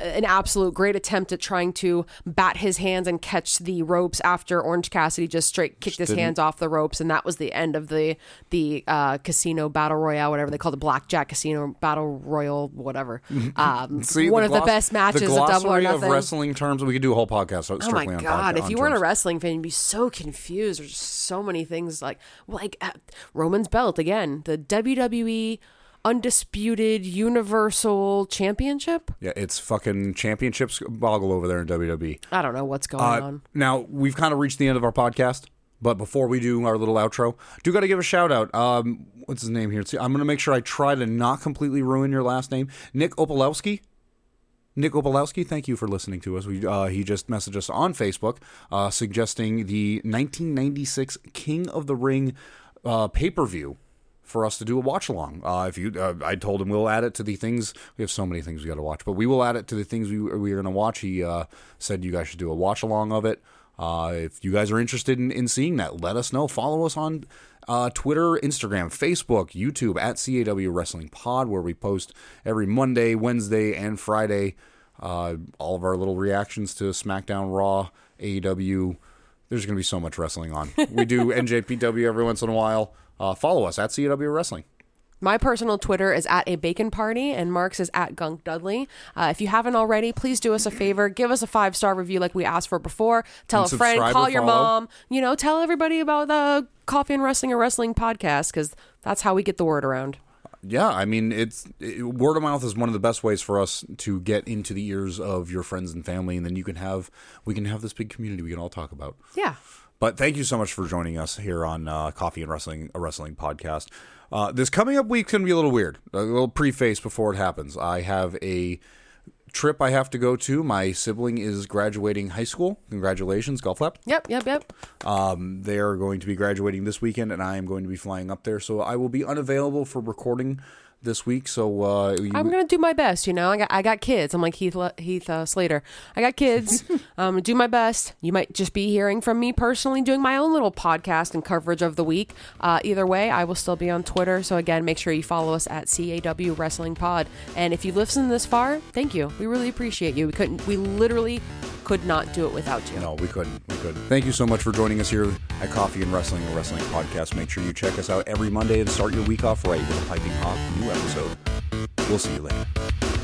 an absolute great attempt at trying to bat his hands and catch the ropes after Orange Cassidy just straight kicked his didn't- hands off the ropes, and that was the end of the the uh, casino battle royale, whatever they call it, blackjack casino battle royal, whatever. Um, See, one of the best matches the of Double or Nothing. of wrestling terms. We could do a whole podcast Oh my god! pod- If you weren't a wrestling fan, you'd be so confused. There's so many things like like uh, Roman's belt again, the WWE undisputed universal championship. Yeah, it's fucking championships boggle over there in WWE. I don't know what's going Uh, on. now we've kind of reached the end of our podcast, but before we do our little outro, do got to give a shout out. Um, what's his name here? See, I'm gonna make sure I try to not completely ruin your last name, Nick Opalowski. Nick Opalowski, thank you for listening to us. We, uh, he just messaged us on Facebook uh, suggesting the 1996 King of the Ring uh, pay per view for us to do a watch along. Uh, if you, uh, I told him we'll add it to the things. We have so many things we got to watch, but we will add it to the things we we are going to watch. He uh, said you guys should do a watch along of it. Uh, if you guys are interested in, in seeing that, let us know. Follow us on uh, Twitter, Instagram, Facebook, YouTube at CAW Wrestling Pod, where we post every Monday, Wednesday, and Friday uh, all of our little reactions to SmackDown, Raw, AEW. There's going to be so much wrestling on. We do NJPW every once in a while. Uh, follow us at CAW Wrestling. My personal Twitter is at a bacon party, and Mark's is at Gunk Dudley. Uh, if you haven't already, please do us a favor. Give us a five star review like we asked for before. Tell And a friend, call your follow. mom. You know, tell everybody about the Coffee and Wrestling or Wrestling podcast because that's how we get the word around. Yeah, I mean, it's it, word of mouth is one of the best ways for us to get into the ears of your friends and family, and then you can have we can have this big community we can all talk about. Yeah. But thank you so much for joining us here on uh, Coffee and Wrestling, a wrestling podcast. Uh, this coming up week's going to be a little weird. A little preface before it happens. I have a trip I have to go to. My sibling is graduating high school. Congratulations, golf lap. Yep, yep, yep. Um, they are going to be graduating this weekend, and I am going to be flying up there. So I will be unavailable for recording this week. So uh, you, I'm gonna do my best. You know, I got I got kids. I'm like Heath Le- Heath uh, Slater. I got kids. um, do my best. You might just be hearing from me personally doing my own little podcast and coverage of the week. Uh, either way, I will still be on Twitter. So again, make sure you follow us at CAW Wrestling Pod. And if you've listened this far, thank you. We really appreciate you. We couldn't. We literally could not do it without you. No, we couldn't. We couldn't. Thank you so much for joining us here at Coffee and Wrestling, a wrestling podcast. Make sure you check us out every Monday and start your week off right with a piping hot new episode. We'll see you later.